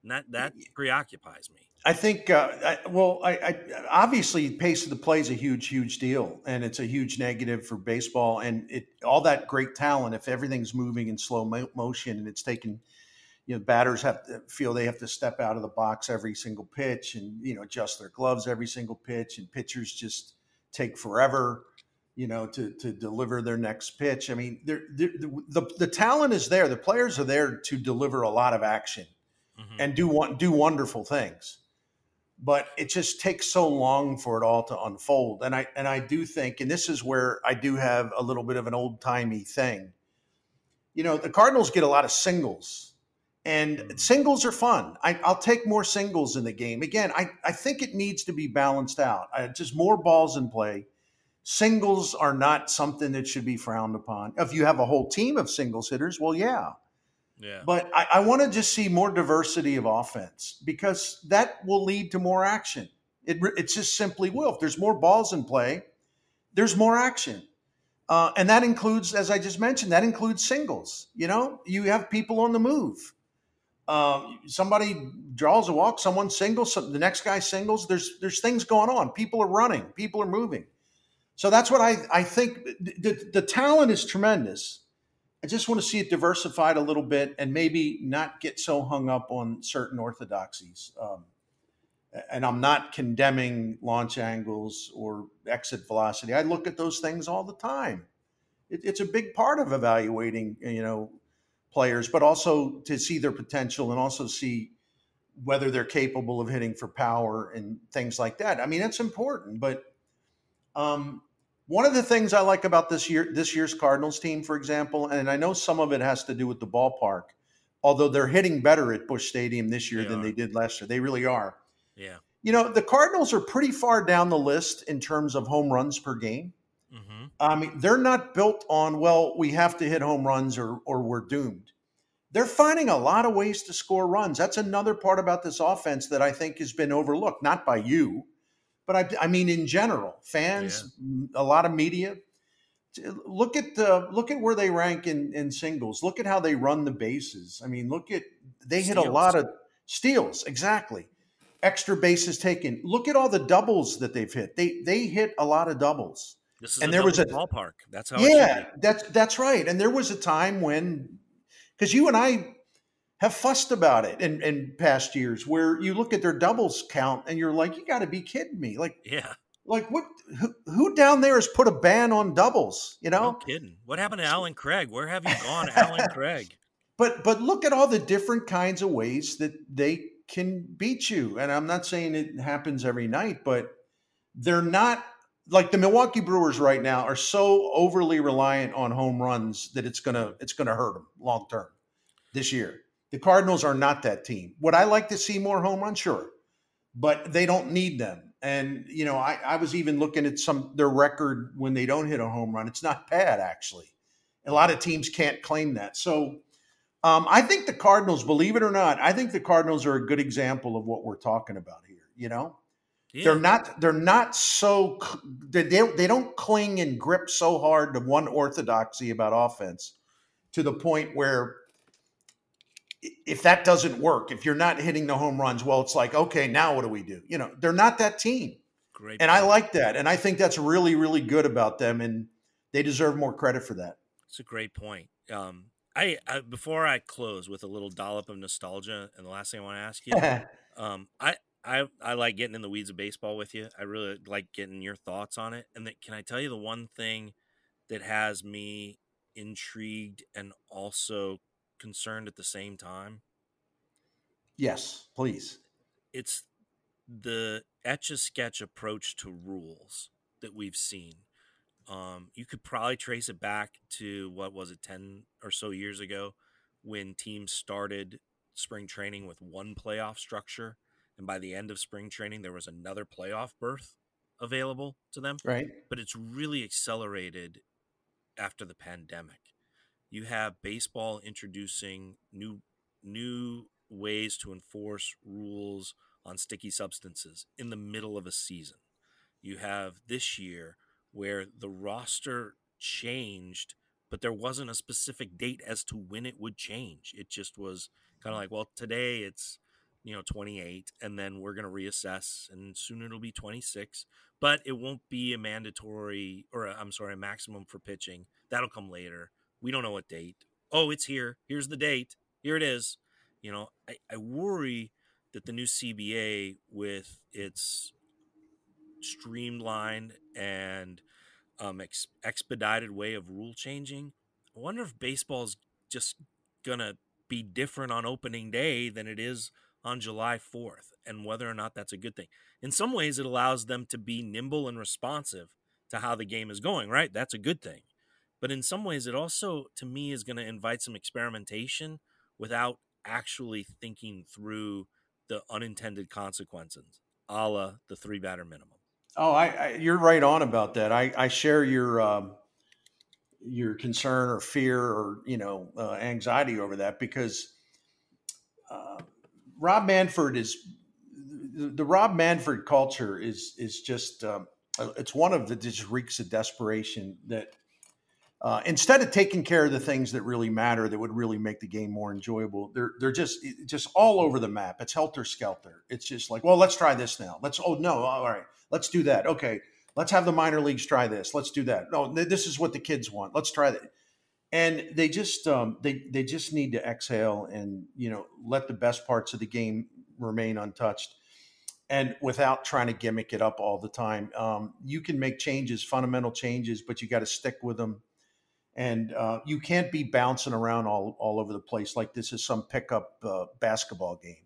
And that that preoccupies me. I think, uh, I, well, I, I, obviously pace of the play is a huge, huge deal, and it's a huge negative for baseball. And it all that great talent, if everything's moving in slow mo- motion and it's taking – you know batters have to feel they have to step out of the box every single pitch and you know adjust their gloves every single pitch and pitchers just take forever you know to to deliver their next pitch i mean the, the, the talent is there the players are there to deliver a lot of action mm-hmm. and do do wonderful things but it just takes so long for it all to unfold and i and i do think and this is where i do have a little bit of an old timey thing you know the cardinals get a lot of singles and singles are fun. I, will take more singles in the game. Again, I, I think it needs to be balanced out. I, just more balls in play. Singles are not something that should be frowned upon. If you have a whole team of singles hitters, well, yeah. Yeah. But I, I want to just see more diversity of offense because that will lead to more action. It, it just simply will. If there's more balls in play, there's more action. Uh, and that includes, as I just mentioned, that includes singles. You know, you have people on the move. Uh, somebody draws a walk, someone singles, some, the next guy singles. There's there's things going on. People are running. People are moving. So that's what I I think. The, the talent is tremendous. I just want to see it diversified a little bit and maybe not get so hung up on certain orthodoxies. Um, and I'm not condemning launch angles or exit velocity. I look at those things all the time. It, it's a big part of evaluating, you know, players, but also to see their potential and also see whether they're capable of hitting for power and things like that. I mean, that's important. But um, one of the things I like about this year, this year's Cardinals team, for example, and I know some of it has to do with the ballpark, although they're hitting better at Busch Stadium this year They than are. they did last year. They really are. Yeah. You know, the Cardinals are pretty far down the list in terms of home runs per game. Mm-hmm. I mean, they're not built on, well, we have to hit home runs or, or we're doomed. They're finding a lot of ways to score runs. That's another part about this offense that I think has been overlooked, not by you, but I, I mean, in general, fans, a lot of media. Look at the look at where they rank in, in singles. Look at how they run the bases. I mean, look at they hit a lot of steals. Exactly, extra bases taken. Look at all the doubles that they've hit. They they hit a lot of doubles. This is And a there was a- ballpark. That's how. Yeah, that's that's right. And there was a time when, because you and I have fussed about it in, in past years, where you look at their doubles count and you're like, you got to be kidding me. Like, Yeah. like what? Who, who down there has put a ban on doubles? You No know. kidding. What happened to Allen Craig? Where have you gone, Allen Craig? But but look at all the different kinds of ways that they can beat you. And I'm not saying it happens every night, but they're not like the Milwaukee Brewers right now are so overly reliant on home runs that it's gonna it's gonna hurt them long term this year. The Cardinals are not that team. Would I like to see more home runs? Sure, but they don't need them. And you know, I, I was even looking at some their record when they don't hit a home run. It's not bad actually. A lot of teams can't claim that. So um, I think the Cardinals, believe it or not, I think the Cardinals are a good example of what we're talking about here. You know, Yeah. they're not they're not so they, they they don't cling and grip so hard to one orthodoxy about offense to the point where if that doesn't work, if you're not hitting the home runs, well, it's like okay, now what do we do? You know, they're not that team, Great. and I like that, and I think that's really really good about them, and they deserve more credit for that. It's a great point. Um, I, I before I close with a little dollop of nostalgia, and the last thing I want to ask you, um, I, I I like getting in the weeds of baseball with you. I really like getting your thoughts on it. And that, can I tell you the one thing that has me intrigued and also concerned at the same time? yes, please. It's the etch a sketch approach to rules that we've seen. Um, you could probably trace it back to what was it, 10 or so years ago when teams started spring training with one playoff structure. And by the end of spring training, there was another playoff berth available to them Right. but it's really accelerated after the pandemic. You have baseball introducing new new ways to enforce rules on sticky substances in the middle of a season. You have this year where the roster changed, but there wasn't a specific date as to when it would change. It just was kind of like, well, today it's you know 28 and then we're going to reassess and soon it'll be 26 but it won't be a mandatory or i I'm sorry, a maximum for pitching. That'll come later. We don't know what date. Oh, it's here. Here's the date. Here it is. You know, I, I worry that the new CBA with its streamlined and um, ex- expedited way of rule changing. I wonder if baseball's just gonna be different on opening day than it is on July 4th, and whether or not that's a good thing. In some ways, it allows them to be nimble and responsive to how the game is going, right? That's a good thing. But in some ways, it also, to me, is going to invite some experimentation without actually thinking through the unintended consequences, a la the three batter minimum. Oh, I, I you're right on about that. I, I share your um, your concern or fear or you know uh, anxiety over that because uh, Rob Manfred is the, the Rob Manfred culture is is just um, uh, it's one of the just reeks of desperation that uh, instead of taking care of the things that really matter that would really make the game more enjoyable they're they're just just all over the map. It's helter skelter. It's just like well let's try this now. Let's oh no all right let's do that. Okay let's have the minor leagues try this. Let's do that. No this is what the kids want. Let's try that. And they just um, they they just need to exhale and you know let the best parts of the game remain untouched and without trying to gimmick it up all the time. Um, you can make changes fundamental changes but you got to stick with them and uh, you can't be bouncing around all, all over the place like this is some pickup uh, basketball game.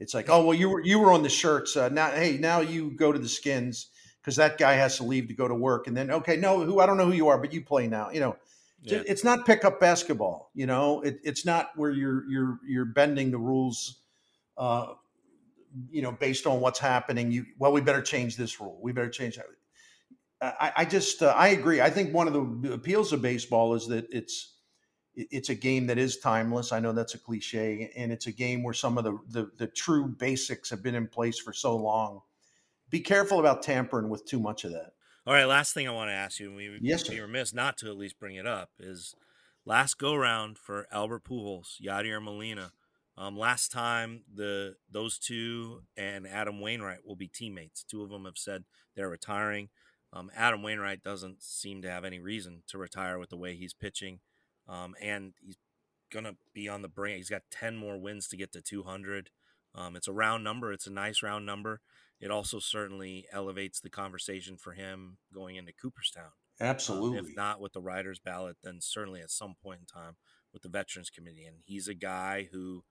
It's like oh well you were you were on the shirts uh, now hey now you go to the skins because that guy has to leave to go to work. And then okay no who i don't know who you are but you play now you know. Yeah. it's not pickup basketball you know? It, it's not where you're you're you're bending the rules uh, you know based on what's happening. You well we better change this rule. We better change that I, I just uh, I agree. I think one of the appeals of baseball is that it's it's a game that is timeless. I know that's a cliche, and it's a game where some of the, the, the true basics have been in place for so long. Be careful about tampering with too much of that. All right, last thing I want to ask you, and we yes, be remiss not to at least bring it up, is last go round for Albert Pujols, Yadier Molina. Um, last time the those two and Adam Wainwright will be teammates. Two of them have said they're retiring. Um, Adam Wainwright doesn't seem to have any reason to retire with the way he's pitching, um, and he's gonna be on the brink. He's got ten more wins to get to 200. Um, it's a round number. It's a nice round number. It also certainly elevates the conversation for him going into Cooperstown. Absolutely. Um, if not with the writers' ballot, then certainly at some point in time with the Veterans Committee. And he's a guy who,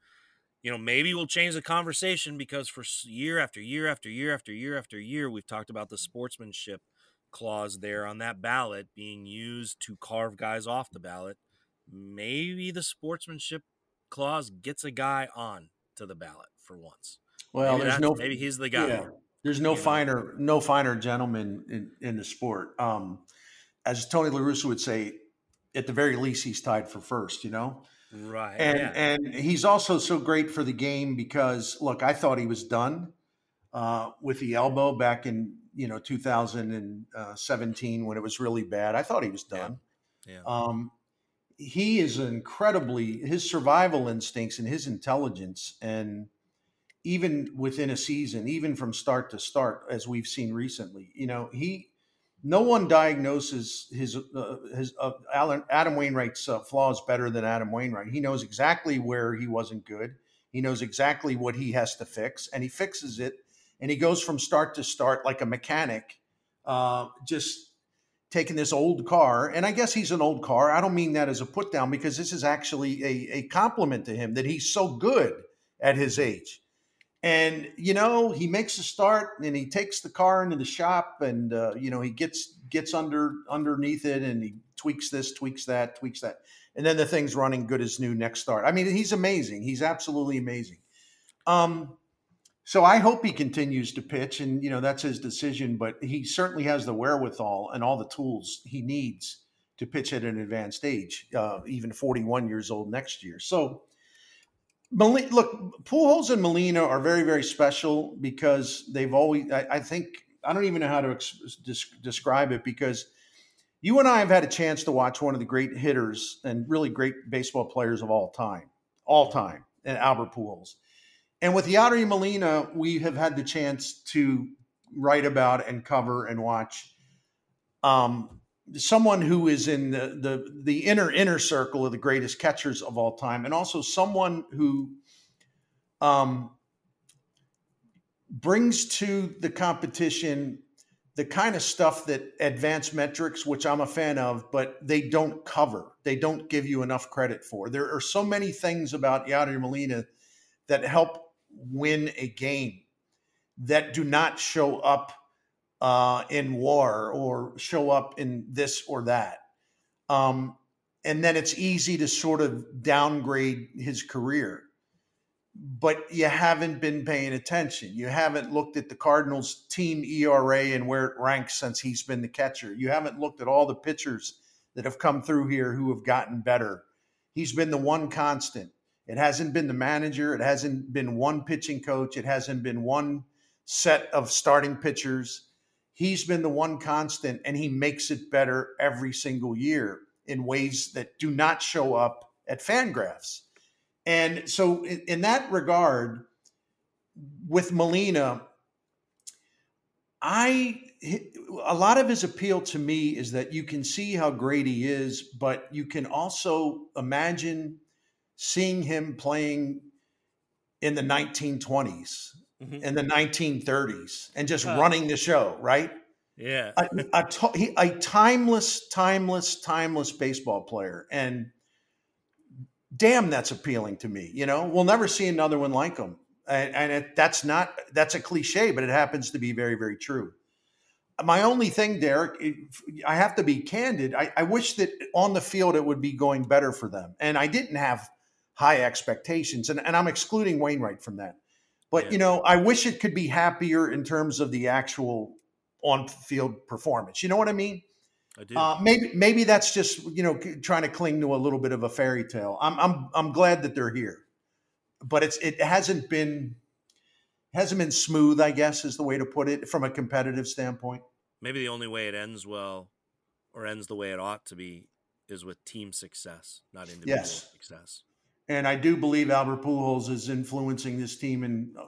you know, maybe will change the conversation because for year after year after year after year after year, we've talked about the sportsmanship clause there on that ballot being used to carve guys off the ballot. Maybe the sportsmanship clause gets a guy on to the ballot for once. Well, maybe there's no maybe he's the guy. Yeah, there's no finer know? no finer gentleman in, in the sport. Um, as Tony La Russa would say, at the very least, he's tied for first. You know, right? And yeah. and he's also so great for the game because look, I thought he was done uh, with the elbow back in you know 2017 when it was really bad. I thought he was done. Yeah. yeah. Um, he is incredibly his survival instincts and his intelligence and even within a season even from start to start as we've seen recently you know he no one diagnoses his uh, his uh, Alan, Adam Wainwright's uh, flaws better than Adam Wainwright. He knows exactly where he wasn't good. He knows exactly what he has to fix, and he fixes it and he goes from start to start like a mechanic, uh, just taking this old car. And I guess he's an old car. I don't mean that as a put down because this is actually a, a compliment to him that he's so good at his age. And you know, he makes a start and he takes the car into the shop, and uh, you know, he gets gets under underneath it and he tweaks this, tweaks that, tweaks that, and then the thing's running good as new next start. I mean, he's amazing. He's absolutely amazing. Um, so I hope he continues to pitch, and you know that's his decision. But he certainly has the wherewithal and all the tools he needs to pitch at an advanced age, uh, even 41 years old next year. So, look, Pujols and Molina are very, very special because they've always. I, I think I don't even know how to ex- describe it because you and I have had a chance to watch one of the great hitters and really great baseball players of all time, all time, and Albert Pujols and with Yadier Molina, we have had the chance to write about and cover and watch um, someone who is in the, the the inner inner circle of the greatest catchers of all time, and also someone who um, brings to the competition the kind of stuff that advanced metrics, which I'm a fan of, but they don't cover. They don't give you enough credit for. There are so many things about Yadier Molina that help win a game that do not show up uh, in WAR or show up in this or that. Um, and then it's easy to sort of downgrade his career. But you haven't been paying attention. You haven't looked at the Cardinals' team ERA and where it ranks since he's been the catcher. You haven't looked at all the pitchers that have come through here who have gotten better. He's been the one constant. It hasn't been the manager. It hasn't been one pitching coach. It hasn't been one set of starting pitchers. he's been the one constant and he makes it better every single year in ways that do not show up at Fangraphs. And so, in, in that regard, with Molina, I a lot of his appeal to me is that you can see how great he is, but you can also imagine seeing him playing in the 1920s mm-hmm. in the 1930s and just running the show, right? Yeah. a, a, he, a timeless, timeless, timeless baseball player. And damn, that's appealing to me. You know, we'll never see another one like him. And, and it, that's not, that's a cliche, but it happens to be very, very true. My only thing, Derrick, I have to be candid. I, I wish that on the field it would be going better for them. And I didn't have high expectations. And, and I'm excluding Wainwright from that. But, yeah. you know, I wish it could be happier in terms of the actual on field performance. You know what I mean? I do. Uh, maybe maybe that's just you know trying to cling to a little bit of a fairy tale. I'm I'm I'm glad that they're here, but it's it hasn't been hasn't been smooth. I guess is the way to put it from a competitive standpoint. Maybe the only way it ends well, or ends the way it ought to be, is with team success, not individual yes. success. And I do believe Albert Pujols is influencing this team in uh,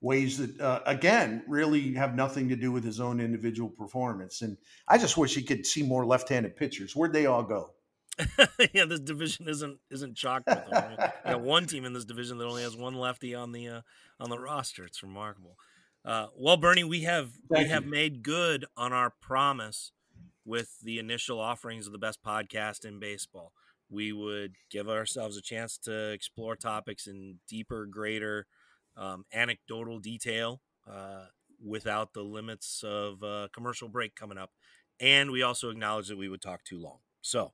ways that, uh, again, really have nothing to do with his own individual performance. And I just wish he could see more left-handed pitchers. Where'd they all go? yeah, this division isn't isn't chocked with them. I got one team in this division that only has one lefty on the uh, on the roster. It's remarkable. Uh, well, Bernie, we have Thank we you. have made good on our promise with the initial offerings of the best podcast in baseball we would give ourselves a chance to explore topics in deeper, greater um, anecdotal detail uh, without the limits of a commercial break coming up. And we also acknowledge that we would talk too long. So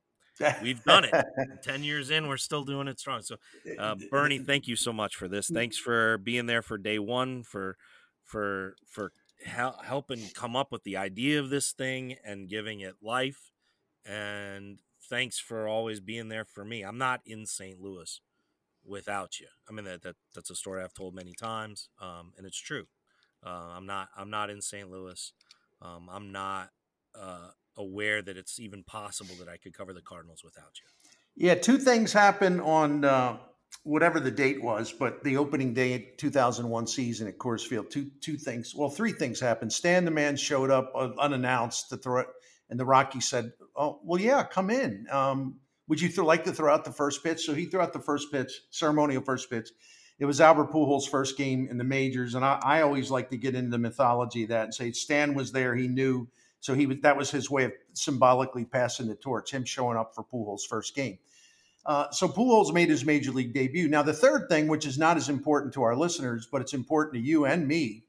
we've done it. 10 years in, we're still doing it strong. So, uh, Bernie, thank you so much for this. Thanks for being there for day one, for, for, for helping come up with the idea of this thing and giving it life. And thanks for always being there for me. I'm not in St. Louis without you. I mean that, that that's a story I've told many times, um, and it's true. Uh, I'm not I'm not in St. Louis. Um, I'm not uh, aware that it's even possible that I could cover the Cardinals without you. Yeah, two things happened on uh, whatever the date was, but the opening day 2001 season at Coors Field. Two two things. Well, three things happened. Stan the man showed up uh, unannounced to throw and the Rocky said, oh, well, yeah, come in. Um, would you th- like to throw out the first pitch? So he threw out the first pitch, ceremonial first pitch. It was Albert Pujols' first game in the majors, and I, I always like to get into the mythology of that and say Stan was there, he knew, so he was that was his way of symbolically passing the torch, him showing up for Pujols' first game. Uh, so Pujols made his major league debut. Now the third thing, which is not as important to our listeners, but it's important to you and me,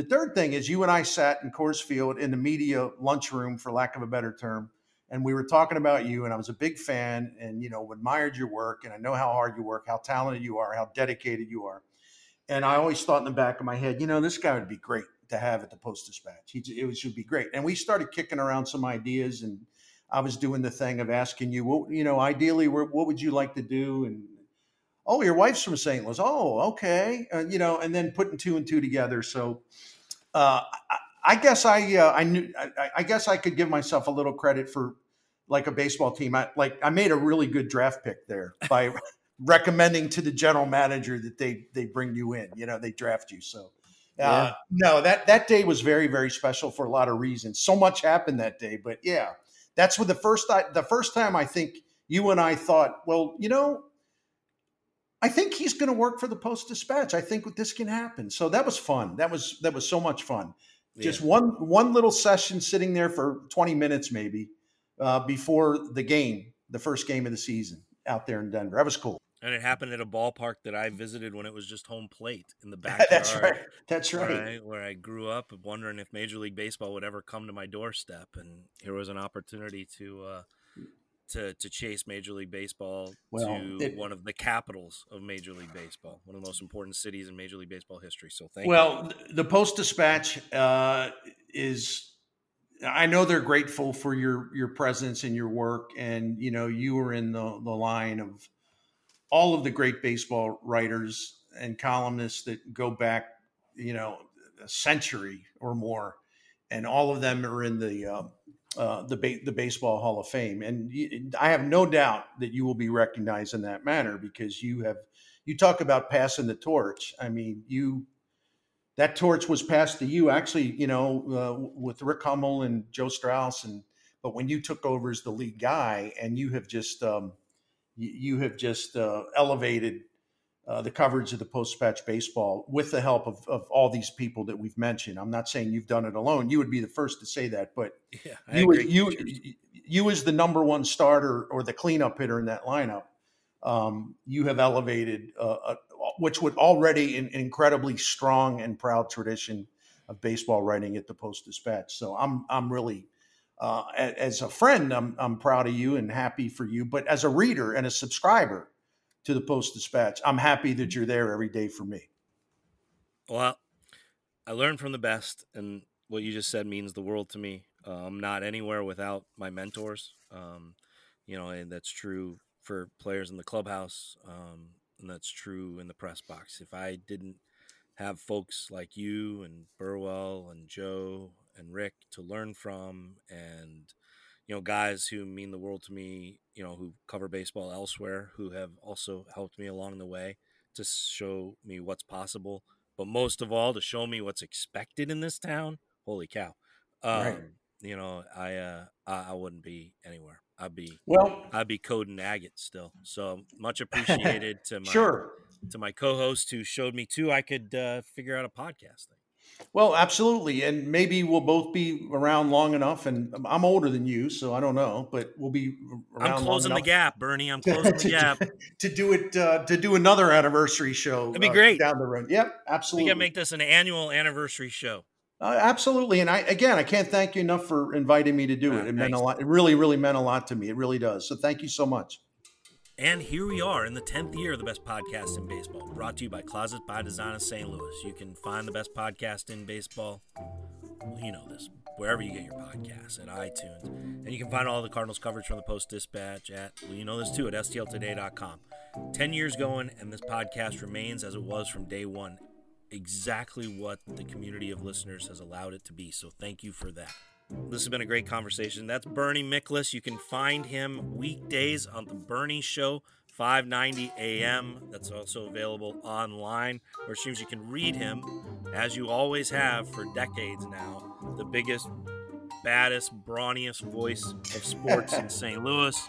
the third thing is you and I sat in Coors Field in the media lunchroom, for lack of a better term, and we were talking about you and i was a big fan and you know admired your work and i know how hard you work how talented you are how dedicated you are. And i always thought in the back of my head you know this guy would be great to have at the post dispatch. He, it should be great. And we started kicking around some ideas and i was doing the thing of asking you what you know ideally what would you like to do? And oh your wife's from st louis oh okay uh, you know and then putting two and two together so uh, I, I guess I uh, I knew I, I, guess I could give myself a little credit for like a baseball team. I like I made a really good draft pick there by recommending to the general manager that they they bring you in. You know, they draft you. So uh, yeah. no, that that day was very very special for a lot of reasons. So much happened that day, but yeah, that's what the first the first time I think you and I thought, well, you know, I think he's going to work for the Post Dispatch. I think this can happen. So that was fun. That was that was so much fun. Yeah. Just one one little session sitting there for 20 minutes maybe uh, before the game, the first game of the season out there in Denver. That was cool. And it happened at a ballpark that I visited when it was just home plate in the backyard. That's right. That's right. Where I, where I, grew up, wondering if Major League Baseball would ever come to my doorstep, and here was an opportunity to uh, to to chase Major League Baseball well, to it, one of the capitals of Major League Baseball, one of the most important cities in Major League Baseball history. So thank well, you. Well, the Post Dispatch uh, is. I know they're grateful for your your presence and your work, and you know you were in the the line of all of the great baseball writers and columnists that go back, you know, a century or more and all of them are in the uh, uh, the ba- the baseball Hall of Fame. And you, I have no doubt that you will be recognized in that manner because you have you talk about passing the torch. I mean, you that torch was passed to you actually, you know, uh, with Rick Hummel and Joe Strauss and but when you took over as the lead guy and you have just um, you, you have just uh, elevated uh, the coverage of the post dispatch baseball with the help of, of all these people that we've mentioned. I'm not saying you've done it alone. You would be the first to say that, but yeah, you, you, you, you as the number one starter or the cleanup hitter in that lineup, um, you have elevated uh, a, which would already an incredibly strong and proud tradition of baseball writing at the Post Dispatch. So I'm I'm really uh, as a friend, I'm I'm proud of you and happy for you. But as a reader and a subscriber, to the Post Dispatch. I'm happy that you're there every day for me. Well, I learned from the best, and what you just said means the world to me. Uh, I'm not anywhere without my mentors. Um, you know, and that's true for players in the clubhouse, um, and that's true in the press box. If I didn't have folks like you and Burwell and Joe and Rick to learn from, and you know, guys who mean the world to me, you know, who cover baseball elsewhere, who have also helped me along the way to show me what's possible, but most of all to show me what's expected in this town. Holy cow. Um, right. you know, I, uh, I, I wouldn't be anywhere. I'd be well. I'd be coding agate still. So much appreciated to my sure. to my co-host who showed me too. I could uh, figure out a podcast thing. Well, absolutely, and maybe we'll both be around long enough. And I'm older than you, so I don't know, but we'll be. I'm closing the gap, Bernie. I'm closing to, the gap to do it uh, to do another anniversary show. It'd be uh, great down the road. Yep, absolutely. We got to make this an annual anniversary show. Uh, absolutely, and I again, I can't thank you enough for inviting me to do it. It meant a lot. It really, really meant a lot to me. It really does. So thank you so much. And here we are in the 10th year of the best podcast in baseball, brought to you by Closet by Design of St. Louis. You can find the best podcast in baseball, you know this, wherever you get your podcasts, at iTunes. And you can find all the Cardinals coverage from the Post Dispatch at, well, you know this too, at stltoday.com. 10 years going, and this podcast remains as it was from day one, exactly what the community of listeners has allowed it to be. So thank you for that. This has been a great conversation. That's Bernie Miklasz. You can find him weekdays on the Bernie Show, 5:90 a.m. That's also available online, or streams. you can read him, as you always have for decades now. The biggest, baddest, brawniest voice of sports in St. Louis.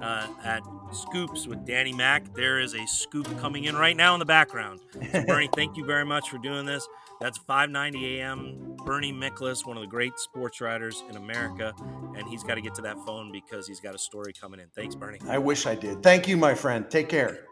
Uh, at Scoops with Danny Mac. There is a scoop coming in right now in the background. So Bernie, thank you very much for doing this. That's 5:90 a.m. Bernie Miklasz, one of the great sports writers in America, and he's got to get to that phone because he's got a story coming in. Thanks, Bernie. I wish I did. Thank you, my friend. Take care.